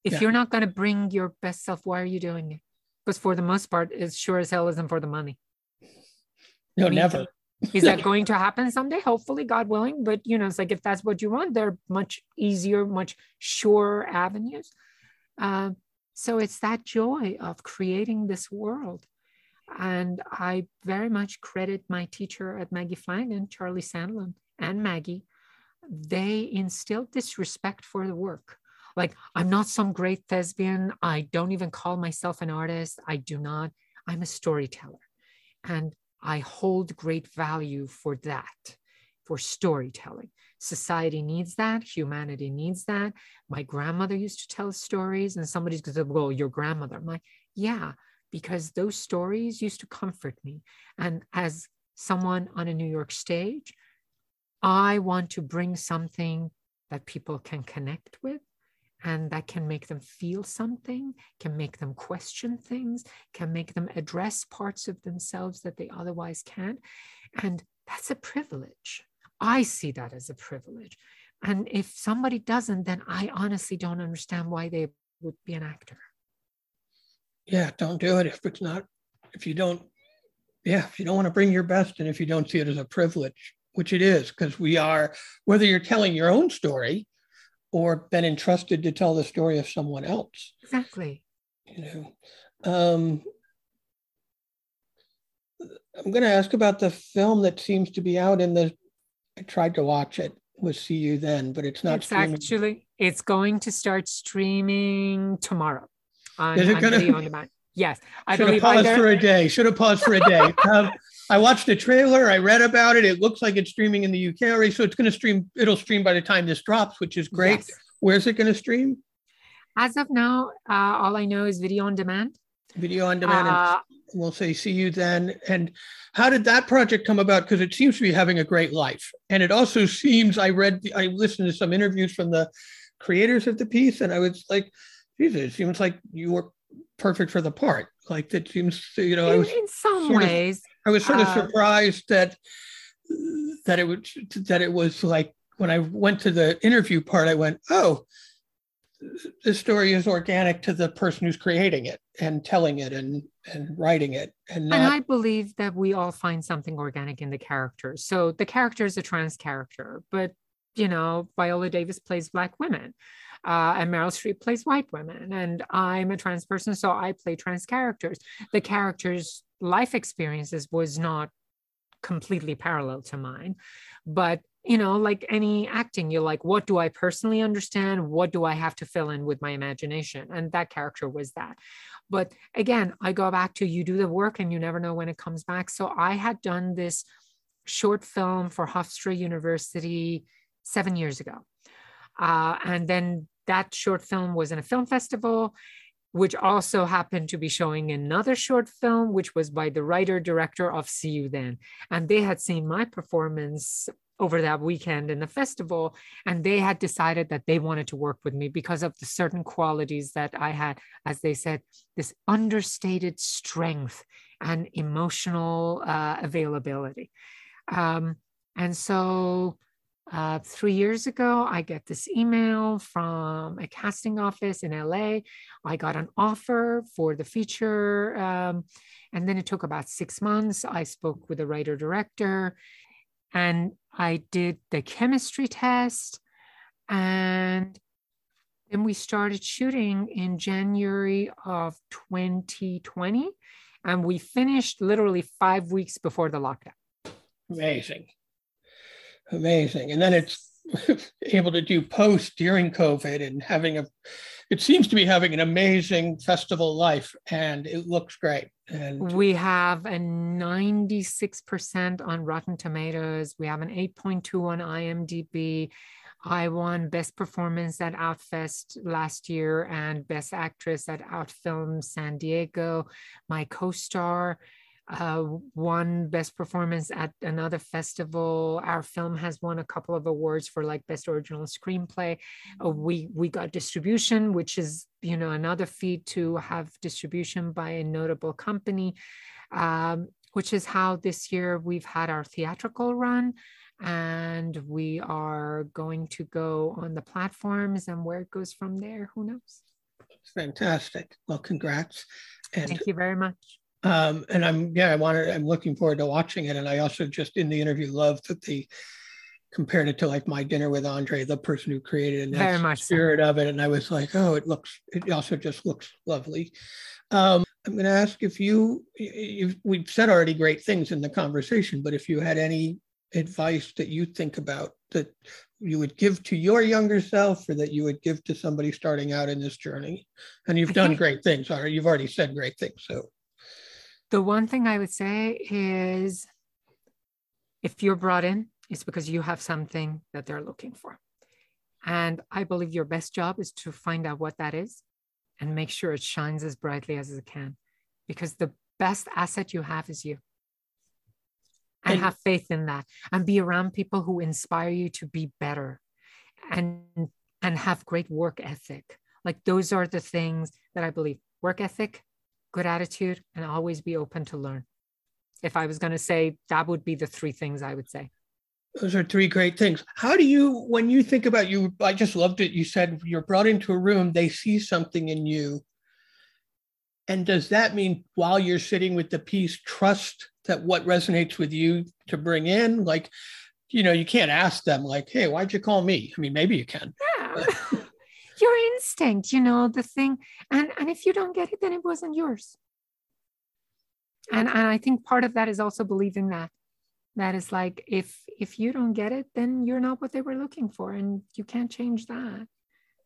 If yeah. you're not going to bring your best self, why are you doing it? Because for the most part, it sure as hell isn't for the money. No, I mean, never. Is that going to happen someday? Hopefully, God willing. But you know, it's like if that's what you want, there are much easier, much surer avenues. Uh, so it's that joy of creating this world. And I very much credit my teacher at Maggie Flanigan, Charlie Sandlin, and Maggie. They instilled this respect for the work. Like, I'm not some great thespian. I don't even call myself an artist. I do not. I'm a storyteller. And I hold great value for that, for storytelling. Society needs that. Humanity needs that. My grandmother used to tell stories, and somebody's going to say, Well, your grandmother. I'm like, Yeah, because those stories used to comfort me. And as someone on a New York stage, I want to bring something that people can connect with and that can make them feel something, can make them question things, can make them address parts of themselves that they otherwise can't. And that's a privilege. I see that as a privilege. And if somebody doesn't, then I honestly don't understand why they would be an actor. Yeah, don't do it if it's not, if you don't, yeah, if you don't want to bring your best and if you don't see it as a privilege, which it is, because we are, whether you're telling your own story or been entrusted to tell the story of someone else. Exactly. You know, um, I'm going to ask about the film that seems to be out in the. I tried to watch it. Was see you then, but it's not. It's streaming. actually it's going to start streaming tomorrow. On, Is it going to? Yes, I should have paused for a day. Should have paused for a day. um, I watched the trailer. I read about it. It looks like it's streaming in the UK already, so it's going to stream. It'll stream by the time this drops, which is great. Yes. Where's it going to stream? As of now, uh, all I know is video on demand. Video on demand. Uh, we'll say see you then. And how did that project come about? Because it seems to be having a great life, and it also seems. I read. I listened to some interviews from the creators of the piece, and I was like, Jesus, it seems like you were perfect for the part. Like that seems, you know, in, I was in some ways. Of, I was sort of uh, surprised that that it would that it was like when I went to the interview part, I went, oh, this story is organic to the person who's creating it and telling it and and writing it and, not... and i believe that we all find something organic in the characters so the character is a trans character but you know viola davis plays black women uh, and Meryl Streep plays white women, and I'm a trans person, so I play trans characters. The characters' life experiences was not completely parallel to mine, but you know, like any acting, you're like, what do I personally understand? What do I have to fill in with my imagination? And that character was that. But again, I go back to you do the work and you never know when it comes back. So I had done this short film for Hofstra University seven years ago. Uh, and then that short film was in a film festival, which also happened to be showing another short film, which was by the writer director of See You Then. And they had seen my performance over that weekend in the festival, and they had decided that they wanted to work with me because of the certain qualities that I had, as they said, this understated strength and emotional uh, availability. Um, and so uh, three years ago, I get this email from a casting office in LA. I got an offer for the feature. Um, and then it took about six months. I spoke with the writer director and I did the chemistry test. And then we started shooting in January of 2020. And we finished literally five weeks before the lockdown. Amazing amazing. And then it's able to do post during COVID and having a, it seems to be having an amazing festival life and it looks great. And we have a 96% on Rotten Tomatoes. We have an 8.2 on IMDb. I won Best Performance at Outfest last year and Best Actress at Outfilm San Diego. My co star uh, won best performance at another festival. Our film has won a couple of awards for like best original screenplay. Uh, we we got distribution, which is you know another feat to have distribution by a notable company, um, which is how this year we've had our theatrical run. And we are going to go on the platforms and where it goes from there, who knows? Fantastic. Well, congrats. And Thank you very much. Um, and I'm yeah, I wanted I'm looking forward to watching it. And I also just in the interview loved that the compared it to like my dinner with Andre, the person who created it, and very much spirit so. of it. And I was like, oh, it looks it also just looks lovely. Um, I'm going to ask if you, if we've said already great things in the conversation, but if you had any advice that you think about that you would give to your younger self or that you would give to somebody starting out in this journey? And you've done great things, or you've already said great things. So the one thing I would say is if you're brought in, it's because you have something that they're looking for. And I believe your best job is to find out what that is and make sure it shines as brightly as it can. Because the best asset you have is you. And, and have faith in that and be around people who inspire you to be better and and have great work ethic. Like those are the things that I believe. Work ethic, good attitude, and always be open to learn. If I was going to say, that would be the three things I would say. Those are three great things. How do you, when you think about you, I just loved it. You said you're brought into a room, they see something in you. And does that mean while you're sitting with the piece, trust that what resonates with you to bring in? Like, you know, you can't ask them, like, hey, why'd you call me? I mean, maybe you can. Yeah. Instinct, you know, the thing. And, and if you don't get it, then it wasn't yours. And, and I think part of that is also believing that that is like if if you don't get it then you're not what they were looking for and you can't change that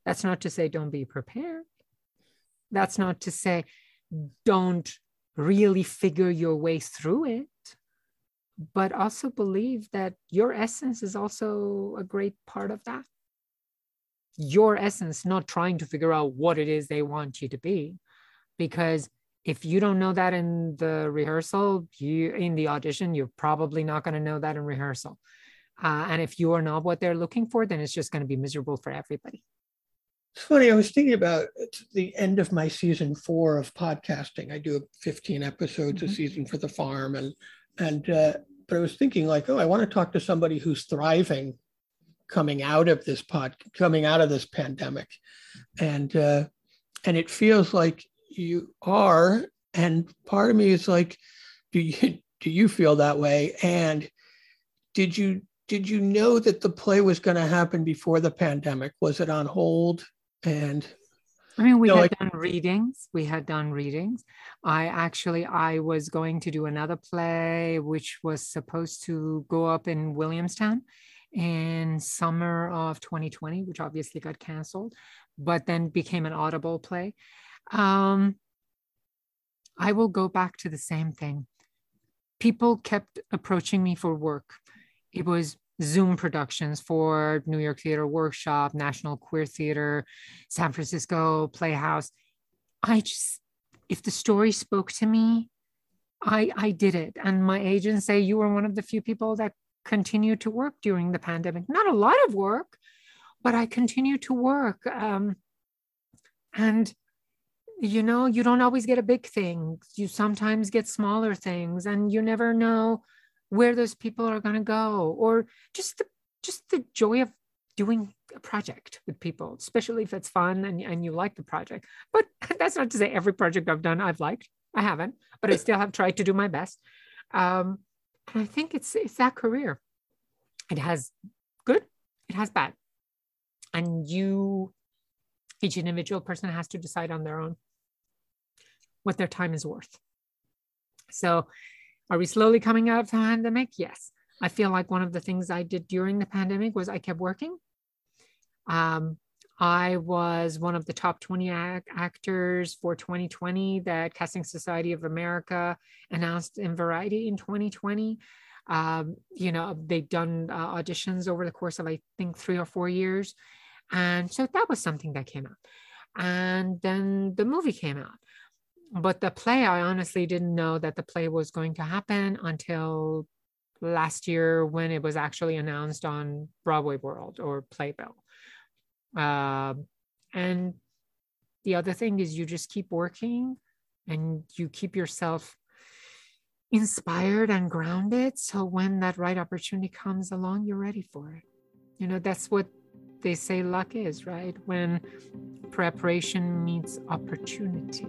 that's not to say don't be prepared that's not to say don't really figure your way through it but also believe that your essence is also a great part of that your essence, not trying to figure out what it is they want you to be. Because if you don't know that in the rehearsal, you in the audition, you're probably not going to know that in rehearsal. Uh, and if you are not what they're looking for, then it's just going to be miserable for everybody. It's funny. I was thinking about the end of my season four of podcasting. I do 15 episodes mm-hmm. a season for the farm, and and uh, but I was thinking like, oh, I want to talk to somebody who's thriving coming out of this pod, coming out of this pandemic, and uh, and it feels like you are. And part of me is like, do you do you feel that way? And did you did you know that the play was going to happen before the pandemic? Was it on hold? And I mean, we had like, done readings. We had done readings. I actually, I was going to do another play, which was supposed to go up in Williamstown, in summer of 2020, which obviously got canceled, but then became an audible play. Um, I will go back to the same thing. People kept approaching me for work. It was Zoom productions for New York Theater Workshop, National Queer Theater, San Francisco Playhouse. I just, if the story spoke to me, I I did it. And my agents say you were one of the few people that continued to work during the pandemic. Not a lot of work, but I continued to work. Um, and you know, you don't always get a big thing. You sometimes get smaller things, and you never know where those people are going to go, or just the just the joy of doing a project with people, especially if it's fun and, and you like the project. But that's not to say every project I've done I've liked. I haven't, but I still have tried to do my best. Um, and I think it's it's that career. It has good, it has bad. And you, each individual person has to decide on their own what their time is worth. So are we slowly coming out of the pandemic? Yes. I feel like one of the things I did during the pandemic was I kept working. Um, I was one of the top 20 ac- actors for 2020 that Casting Society of America announced in Variety in 2020. Um, you know, they've done uh, auditions over the course of, I think, three or four years. And so that was something that came out. And then the movie came out. but the play, I honestly didn't know that the play was going to happen until last year when it was actually announced on Broadway World or Playbill. Uh, and the other thing is you just keep working and you keep yourself inspired and grounded. So when that right opportunity comes along, you're ready for it. You know, that's what they say luck is, right? When preparation meets opportunity.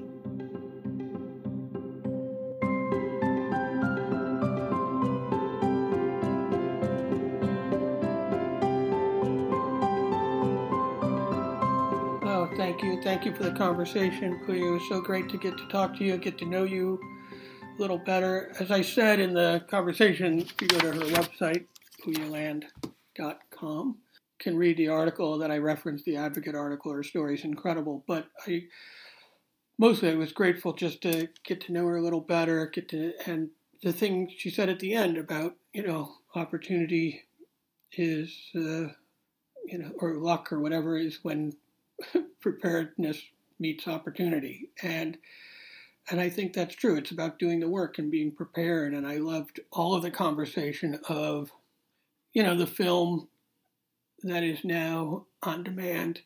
Thank you. Thank you for the conversation, Pooya. It was so great to get to talk to you, get to know you a little better. As I said in the conversation, if you go to her website, pooyaland.com, can read the article that I referenced, the Advocate article. Her story is incredible. But I mostly I was grateful just to get to know her a little better, get to and the thing she said at the end about you know opportunity is uh, you know or luck or whatever is when preparedness meets opportunity and and I think that's true. It's about doing the work and being prepared. And I loved all of the conversation of, you know, the film that is now on demand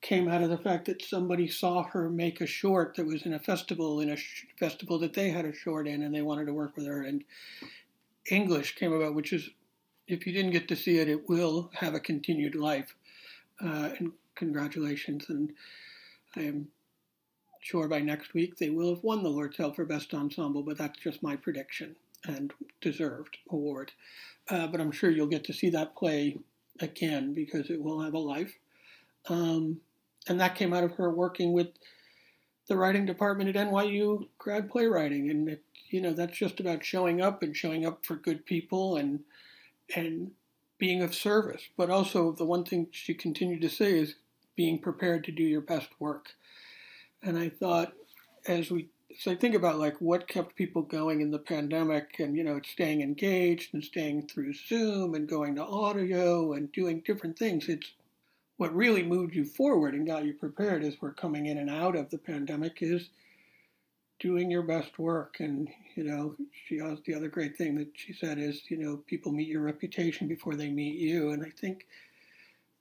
came out of the fact that somebody saw her make a short that was in a festival in a sh- festival that they had a short in and they wanted to work with her and english came about which is if you didn't get to see it it will have a continued life uh, and congratulations. And I am sure by next week they will have won the Help for Best Ensemble, but that's just my prediction and deserved award. Uh, but I'm sure you'll get to see that play again because it will have a life. Um, and that came out of her working with the writing department at NYU grad playwriting. And, it, you know, that's just about showing up and showing up for good people and, and being of service. But also, the one thing she continued to say is being prepared to do your best work. And I thought, as we so I think about like what kept people going in the pandemic and you know staying engaged and staying through Zoom and going to audio and doing different things. It's what really moved you forward and got you prepared as we're coming in and out of the pandemic is doing your best work. And you know, she has the other great thing that she said is you know people meet your reputation before they meet you, and I think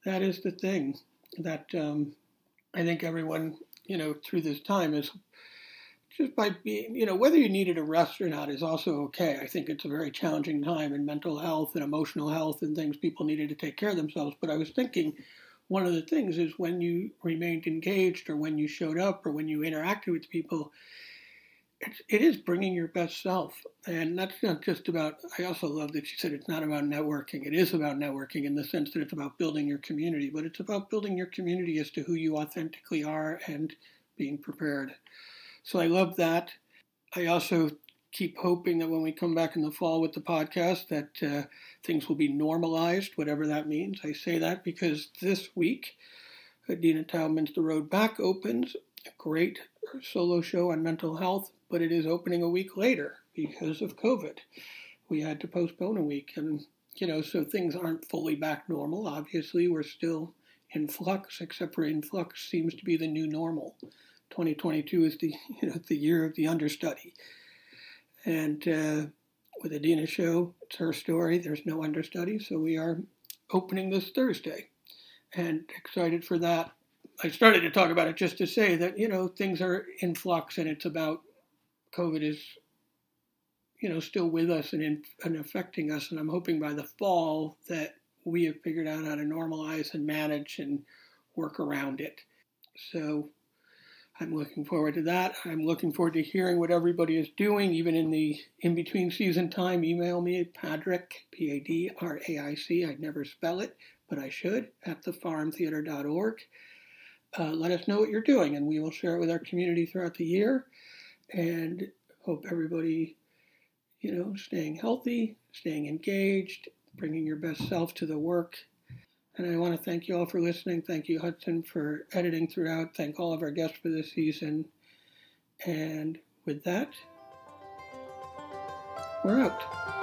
that is the thing that um, I think everyone, you know, through this time is just by being, you know, whether you needed a rest or not is also okay. I think it's a very challenging time in mental health and emotional health and things. People needed to take care of themselves. But I was thinking one of the things is when you remained engaged or when you showed up or when you interacted with people, it's, it is bringing your best self. And that's not just about, I also love that you said it's not about networking. It is about networking in the sense that it's about building your community, but it's about building your community as to who you authentically are and being prepared. So I love that. I also keep hoping that when we come back in the fall with the podcast that uh, things will be normalized, whatever that means. I say that because this week, Dina Taubman's The Road Back opens, a great solo show on mental health but it is opening a week later because of COVID. We had to postpone a week, and you know, so things aren't fully back normal. Obviously, we're still in flux, except for in flux seems to be the new normal. 2022 is the you know the year of the understudy, and uh, with the Dina show, it's her story. There's no understudy, so we are opening this Thursday, and excited for that. I started to talk about it just to say that you know things are in flux, and it's about COVID is, you know, still with us and, in, and affecting us. And I'm hoping by the fall that we have figured out how to normalize and manage and work around it. So I'm looking forward to that. I'm looking forward to hearing what everybody is doing, even in the in between season time. Email me at Padraic, P A D R A I C. I'd never spell it, but I should, at thefarmtheater.org. Uh, let us know what you're doing, and we will share it with our community throughout the year and hope everybody, you know, staying healthy, staying engaged, bringing your best self to the work. And I want to thank you all for listening. Thank you, Hudson, for editing throughout. Thank all of our guests for this season. And with that, we're out.